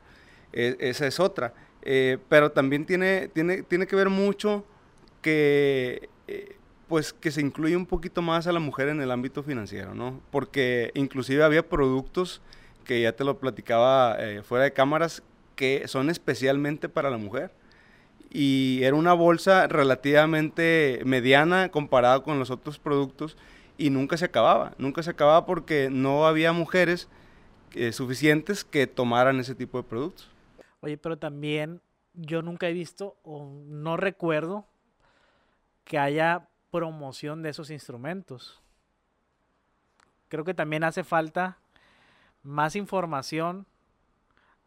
E, esa es otra. Eh, pero también tiene, tiene, tiene que ver mucho que, eh, pues, que se incluye un poquito más a la mujer en el ámbito financiero, ¿no? Porque inclusive había productos que ya te lo platicaba eh, fuera de cámaras que son especialmente para la mujer. Y era una bolsa relativamente mediana comparada con los otros productos y nunca se acababa. Nunca se acababa porque no había mujeres eh, suficientes que tomaran ese tipo de productos. Oye, pero también yo nunca he visto o no recuerdo que haya promoción de esos instrumentos. Creo que también hace falta más información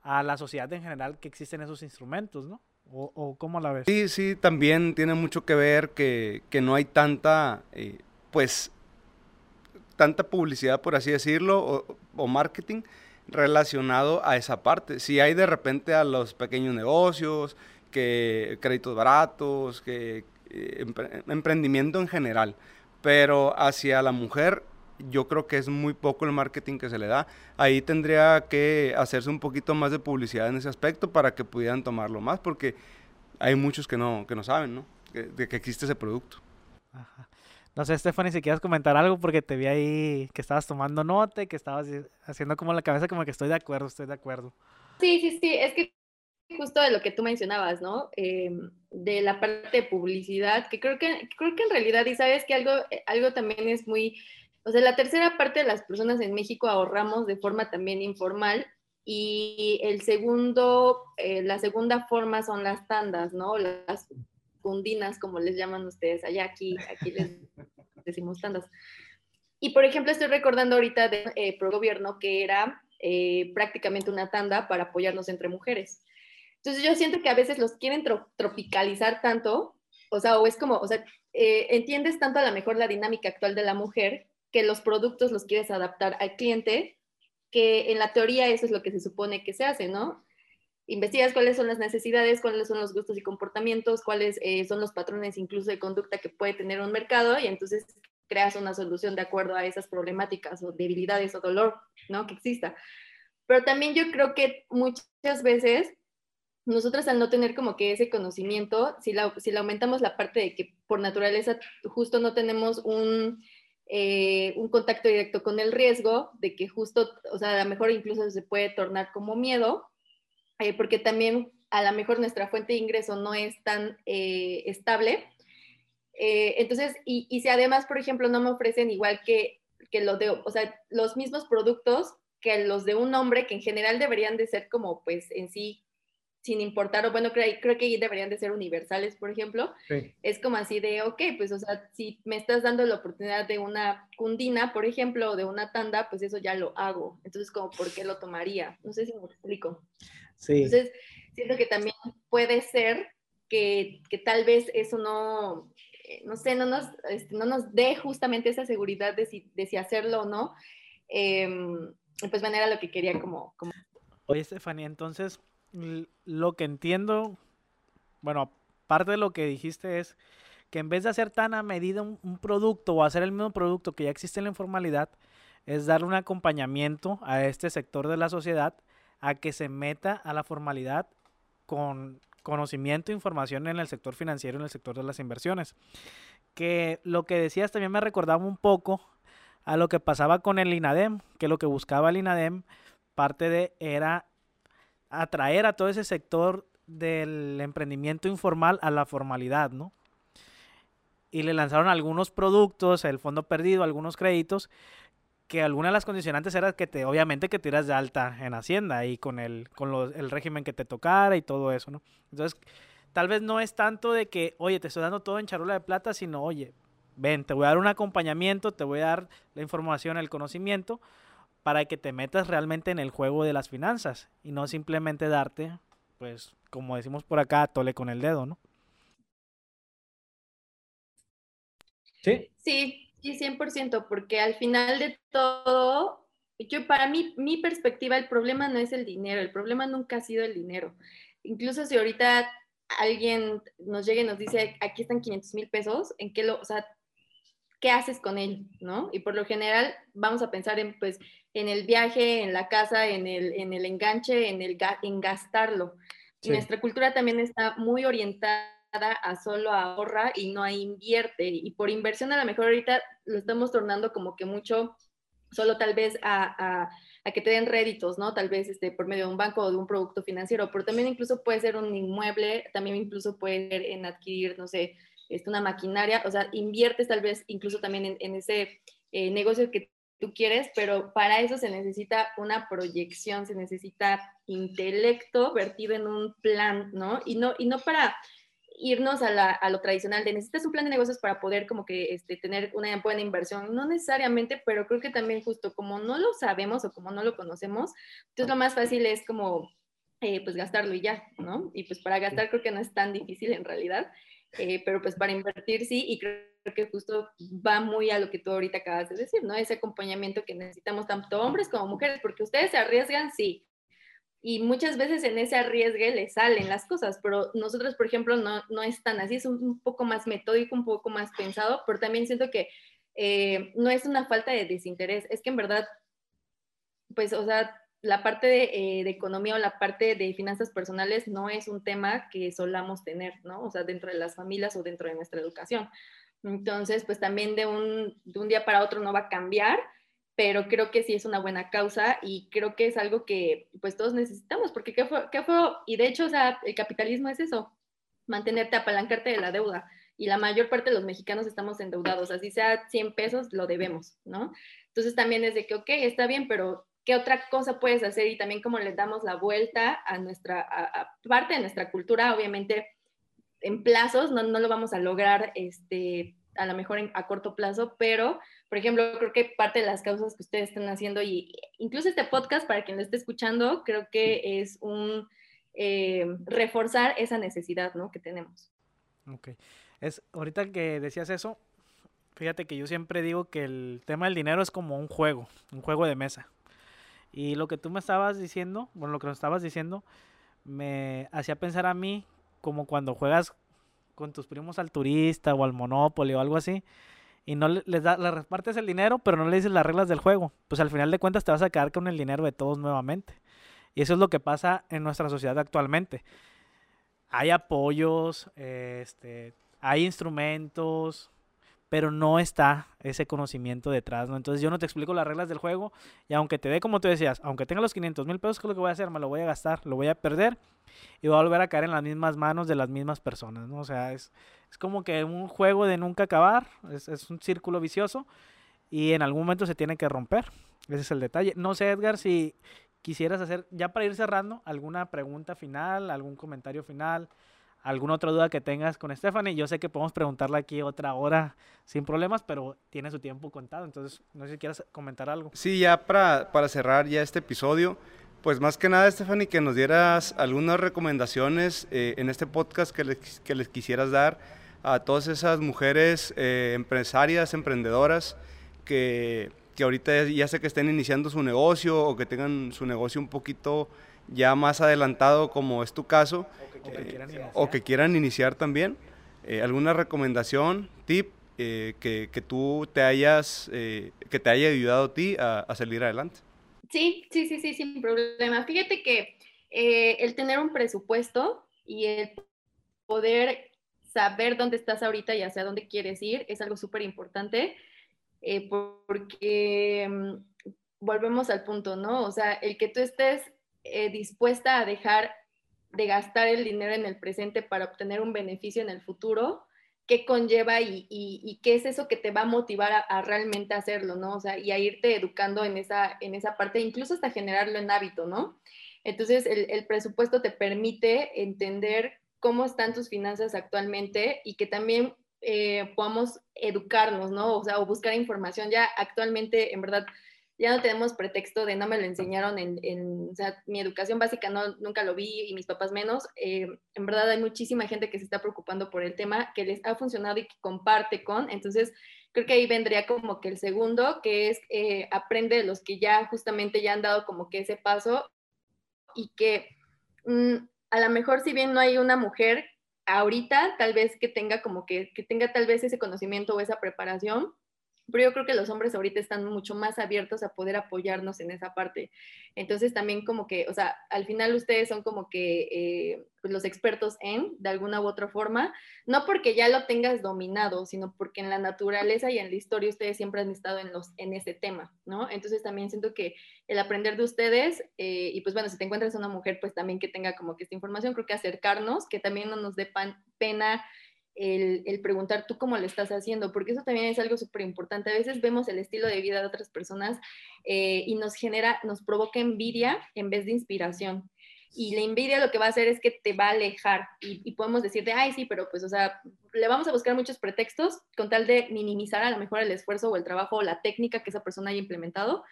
a la sociedad en general que existen esos instrumentos, ¿no? ¿O, cómo la ves? Sí, sí, también tiene mucho que ver que, no hay tanta, eh, pues, tanta publicidad, por así decirlo, o, marketing relacionado a esa parte. Si hay de repente a los pequeños negocios, que créditos baratos, que eh, emprendimiento en general, pero hacia la mujer yo creo que es muy poco el marketing que se le da. Ahí tendría que hacerse un poquito más de publicidad en ese aspecto para que pudieran tomarlo más, porque hay muchos que no, que no saben, ¿no? de que existe ese producto. No sé, Stephanie, si quieres comentar algo, porque te vi ahí que estabas tomando nota, que estabas haciendo como la cabeza, como que estoy de acuerdo, estoy de acuerdo. Sí, sí, sí, es que justo de lo que tú mencionabas, ¿no? Em, de la parte de publicidad, que creo que, creo que en realidad, y sabes que algo, algo también es muy, o sea, la tercera parte de las personas en México ahorramos de forma también informal y el segundo, eh, la segunda forma son las tandas, ¿no? Las como les llaman ustedes allá, aquí, aquí les decimos tandas. Y por ejemplo, estoy recordando ahorita de eh, Pro Gobierno que era eh, prácticamente una tanda para apoyarnos entre mujeres. Entonces yo siento que a veces los quieren tropicalizar tanto, o sea, o es como, o sea, eh, entiendes tanto a lo mejor la dinámica actual de la mujer que los productos los quieres adaptar al cliente, que en la teoría eso es lo que se supone que se hace, ¿no? Investigas cuáles son las necesidades, cuáles son los gustos y comportamientos, cuáles eh, son los patrones incluso de conducta que puede tener un mercado y entonces creas una solución de acuerdo a esas problemáticas o debilidades o dolor, ¿no? Que exista. Pero también yo creo que muchas veces nosotros al no tener como que ese conocimiento, si la, si le aumentamos la parte de que por naturaleza justo no tenemos un, eh, un contacto directo con el riesgo, de que justo, o sea, a lo mejor incluso se puede tornar como miedo, eh, porque también a lo mejor nuestra fuente de ingreso no es tan eh, estable. Eh, entonces, y, y, si además, por ejemplo, no me ofrecen igual que, que los de, o sea, los mismos productos que los de un hombre, que en general deberían de ser como, pues, en sí, sin importar, o bueno, creo, creo que deberían de ser universales, por ejemplo, es como así de, ok, pues, o sea, si me estás dando la oportunidad de una cundina, por ejemplo, o de una tanda, pues eso ya lo hago. Entonces, como, ¿por qué lo tomaría? No sé si me explico. Entonces, siento que también puede ser que, que tal vez eso no, eh, no sé, no nos, este, no nos dé justamente esa seguridad de si, de si hacerlo o no. Eh, pues manera lo que quería como, como... Oye, Estefanía, entonces lo que entiendo, bueno, parte de lo que dijiste es que en vez de hacer tan a medida un, un, producto o hacer el mismo producto que ya existe en la informalidad, es darle un acompañamiento a este sector de la sociedad a que se meta a la formalidad con conocimiento e información en el sector financiero, en el sector de las inversiones. Que lo que decías también me recordaba un poco a lo que pasaba con el INADEM, que lo que buscaba el INADEM, parte de era atraer a todo ese sector del emprendimiento informal a la formalidad, ¿no? Y le lanzaron algunos productos, el fondo perdido, algunos créditos, que alguna de las condicionantes era que te, obviamente que tiras de alta en Hacienda y con el, con el régimen que te tocara y todo eso, ¿no? Entonces, tal vez no es tanto de que, oye, te estoy dando todo en charola de plata, sino, oye, ven, te voy a dar un acompañamiento, te voy a dar la información, el conocimiento, para que te metas realmente en el juego de las finanzas y no simplemente darte, pues, como decimos por acá, tole con el dedo, ¿no? Sí. Sí, Sí, 100%, porque al final de todo, yo para mí, mi perspectiva, el problema no es el dinero, el problema nunca ha sido el dinero. Incluso si ahorita alguien nos llega y nos dice, aquí están 500 mil pesos, ¿en qué lo, o sea, qué haces con él, no? Y por lo general vamos a pensar en, pues, en el viaje, en la casa, en el, en el enganche, en, el, en gastarlo. Nuestra cultura también está muy orientada a solo ahorra y no a invierte. Y por inversión a lo mejor ahorita lo estamos tornando como que mucho solo tal vez a, a, a, que te den réditos, ¿no? Tal vez este, por medio de un banco o de un producto financiero, pero también incluso puede ser un inmueble, también incluso puede ser en adquirir, no sé, este, una maquinaria, o sea, inviertes tal vez incluso también en, en ese eh, negocio que tú quieres, pero para eso se necesita una proyección, se necesita intelecto vertido en un plan, ¿no? Y no, y no para irnos a, lo tradicional de necesitas un plan de negocios para poder como que este, tener una buena inversión. No necesariamente, pero creo que también justo como no lo sabemos o como no lo conocemos, entonces lo más fácil es como eh, pues gastarlo y ya, ¿no? Y pues para gastar creo que no es tan difícil en realidad. eh, pero pues para invertir sí, y creo que justo va muy a lo que tú ahorita acabas de decir, ¿no? Ese acompañamiento que necesitamos tanto hombres como mujeres, porque ustedes se arriesgan, sí, y muchas veces en ese arriesgue le salen las cosas, pero nosotros, por ejemplo, no, no es tan así, es un, poco más metódico, un poco más pensado, pero también siento que eh, no es una falta de desinterés, es que en verdad, pues, o sea, la parte de, eh, de, economía o la parte de finanzas personales no es un tema que solamos tener, ¿no? O sea, dentro de las familias o dentro de nuestra educación. Entonces, pues también de un, de un día para otro no va a cambiar, pero creo que sí es una buena causa y creo que es algo que pues todos necesitamos, porque ¿qué fue? Qué fue? Y de hecho, o sea, el capitalismo es eso, mantenerte, apalancarte de la deuda. Y la mayor parte de los mexicanos estamos endeudados, así sea 100 pesos, lo debemos, ¿no? Entonces también es de que, ok, está bien, pero ¿qué otra cosa puedes hacer? Y también como le damos la vuelta a nuestra, a, parte de nuestra cultura, obviamente en plazos, no, no lo vamos a lograr, este, a lo mejor a corto plazo, pero por ejemplo, creo que parte de las causas que ustedes están haciendo y incluso este podcast, para quien lo esté escuchando, creo que es un eh, reforzar esa necesidad ¿no? que tenemos. Ok. Es, ahorita que decías eso, fíjate que yo siempre digo que el tema del dinero es como un juego, un juego de mesa. Y lo que tú me estabas diciendo, bueno, lo que nos estabas diciendo, me hacía pensar a mí como cuando juegas con tus primos al turista o al Monopoly o algo así y no les, da, les repartes el dinero, pero no le dices las reglas del juego, pues al final de cuentas te vas a quedar con el dinero de todos nuevamente. Y eso es lo que pasa en nuestra sociedad actualmente. Hay apoyos, este, hay instrumentos, pero no está ese conocimiento detrás, ¿no? Entonces yo no te explico las reglas del juego y aunque te dé, como tú decías, aunque tenga los 500 mil pesos, ¿qué es lo que voy a hacer? Me lo voy a gastar, lo voy a perder y voy a volver a caer en las mismas manos de las mismas personas, ¿no? O sea, es, es como que un juego de nunca acabar, es, es un círculo vicioso y en algún momento se tiene que romper. Ese es el detalle. No sé, Edgar, si quisieras hacer, ya para ir cerrando, alguna pregunta final, algún comentario final, alguna otra duda que tengas con Stephanie. Yo sé que podemos preguntarle aquí otra hora sin problemas, pero tiene su tiempo contado. Entonces, no sé si quieras comentar algo. Sí, ya para, para cerrar ya este episodio, pues más que nada, Stephanie, que nos dieras algunas recomendaciones eh, en este podcast que les, que les, quisieras dar a todas esas mujeres eh, empresarias, emprendedoras, que, que ahorita ya sé que estén iniciando su negocio o que tengan su negocio un poquito ya más adelantado, como es tu caso, o que, quieran, iniciar también. Eh, ¿Alguna recomendación, tip eh, que, que, tú te hayas, eh, que te haya ayudado a ti a, a, salir adelante? Sí, sí, sí, sí, sin problema. Fíjate que el tener un presupuesto y el poder saber dónde estás ahorita y hacia dónde quieres ir es algo súper importante porque mm, volvemos al punto, ¿no? O sea, el que tú estés dispuesta a dejar de gastar el dinero en el presente para obtener un beneficio en el futuro, qué conlleva y, qué es eso que te va a motivar a, realmente hacerlo, ¿no? O sea, y a irte educando en esa, en esa parte, incluso hasta generarlo en hábito, ¿no? Entonces, el, presupuesto te permite entender cómo están tus finanzas actualmente y que también eh, podamos educarnos, ¿no? O sea, o buscar información. Ya actualmente, en verdad, ya no tenemos pretexto de no me lo enseñaron en, o sea, mi educación básica no, nunca lo vi y mis papás menos. Eh, en verdad hay muchísima gente que se está preocupando por el tema, que les ha funcionado y que comparte con. Entonces, creo que ahí vendría como que el segundo, que es eh, aprende de los que ya justamente ya han dado como que ese paso y que mm, a lo mejor si bien no hay una mujer ahorita, tal vez que tenga como que, que tenga tal vez ese conocimiento o esa preparación, pero yo creo que los hombres ahorita están mucho más abiertos a poder apoyarnos en esa parte. Entonces también como que, o sea, al final ustedes son como que eh, pues, los expertos en, de alguna u otra forma, no porque ya lo tengas dominado, sino porque en la naturaleza y en la historia ustedes siempre han estado en, los, en ese tema, ¿no? Entonces también siento que el aprender de ustedes, eh, y pues bueno, si te encuentras una mujer, pues también que tenga como que esta información, creo que acercarnos, que también no nos dé pena el, preguntar tú cómo lo estás haciendo, porque eso también es algo súper importante. A veces vemos el estilo de vida de otras personas eh, y nos genera, nos provoca envidia en vez de inspiración. Y la envidia lo que va a hacer es que te va a alejar y, podemos decirte, ay, sí, pero pues, o sea, le vamos a buscar muchos pretextos con tal de minimizar a lo mejor el esfuerzo o el trabajo o la técnica que esa persona haya implementado.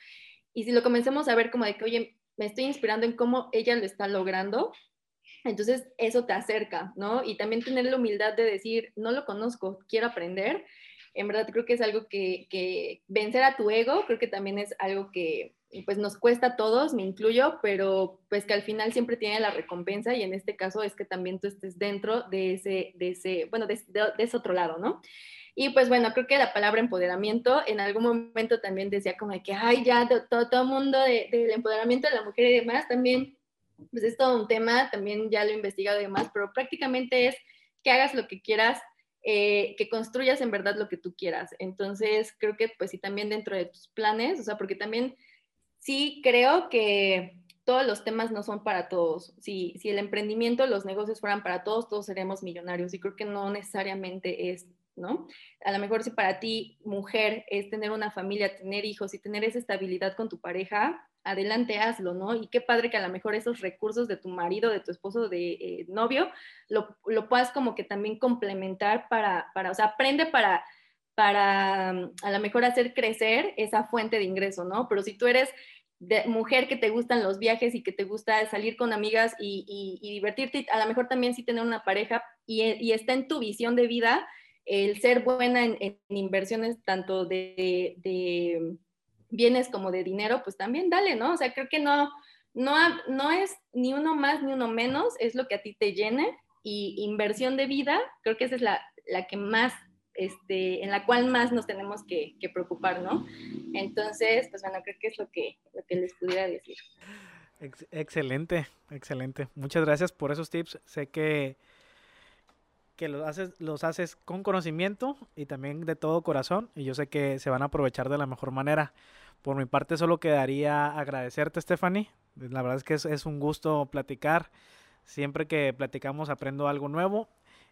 Y si lo comencemos a ver como de que, oye, me estoy inspirando en cómo ella lo está logrando, Entonces, eso te acerca, ¿no? Y también tener la humildad de decir, no lo conozco, quiero aprender. En verdad creo que es algo que, que vencer a tu ego, creo que también es algo que pues nos cuesta a todos, me incluyo, pero pues que al final siempre tiene la recompensa y en este caso es que también tú estés dentro de ese, de ese, bueno, de, de, ese otro lado, ¿no? Y pues bueno, creo que la palabra empoderamiento en algún momento también decía como de que, ay, ya todo, todo mundo del empoderamiento de la mujer y demás, también pues es todo un tema, también ya lo he investigado y demás, pero prácticamente es que hagas lo que quieras, eh, que construyas en verdad lo que tú quieras. Entonces, creo que pues sí, también dentro de tus planes, o sea, porque también sí creo que todos los temas no son para todos. Si, si el emprendimiento, los negocios fueran para todos, todos seríamos millonarios y creo que no necesariamente es ¿no? A lo mejor si para ti, mujer, es tener una familia, tener hijos y tener esa estabilidad con tu pareja, adelante hazlo, ¿no? Y qué padre que a lo mejor esos recursos de tu marido, de tu esposo, de eh, novio, lo, lo, puedas como que también complementar para, para o sea, aprende para, para mm, a lo mejor hacer crecer esa fuente de ingreso, ¿no? Pero si tú eres de mujer que te gustan los viajes y que te gusta salir con amigas y, y, divertirte, a lo mejor también sí tener una pareja y, y está en tu visión de vida, el ser buena en, inversiones tanto de, bienes como de dinero, pues también dale, ¿no? O sea, creo que no, no, no es ni uno más ni uno menos, es lo que a ti te llene y inversión de vida, creo que esa es la, que más, este, en la cual más nos tenemos que, preocupar, ¿no? Entonces, pues bueno, creo que es lo que, lo que les pudiera decir. excelente, excelente. Muchas gracias por esos tips. Sé que que los haces, los haces con conocimiento y también de todo corazón y yo sé que se van a aprovechar de la mejor manera. Por mi parte solo quedaría agradecerte Stephanie, la verdad es que es, un gusto platicar, siempre que platicamos aprendo algo nuevo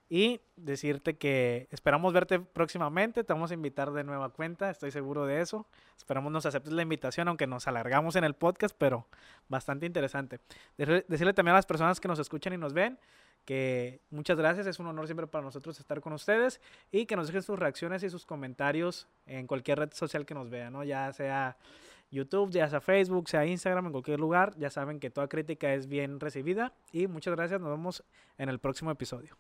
y decirte que esperamos verte próximamente, te vamos a invitar de nueva cuenta, estoy seguro de eso. Esperamos nos aceptes la invitación, aunque nos alargamos en el podcast, pero bastante interesante. Decirle también a las personas que nos escuchan y nos ven que muchas gracias, es un honor siempre para nosotros estar con ustedes y que nos dejen sus reacciones y sus comentarios en cualquier red social que nos vean, ¿no? Ya sea YouTube, ya sea Facebook, sea Instagram, en cualquier lugar, ya saben que toda crítica es bien recibida y muchas gracias, nos vemos en el próximo episodio.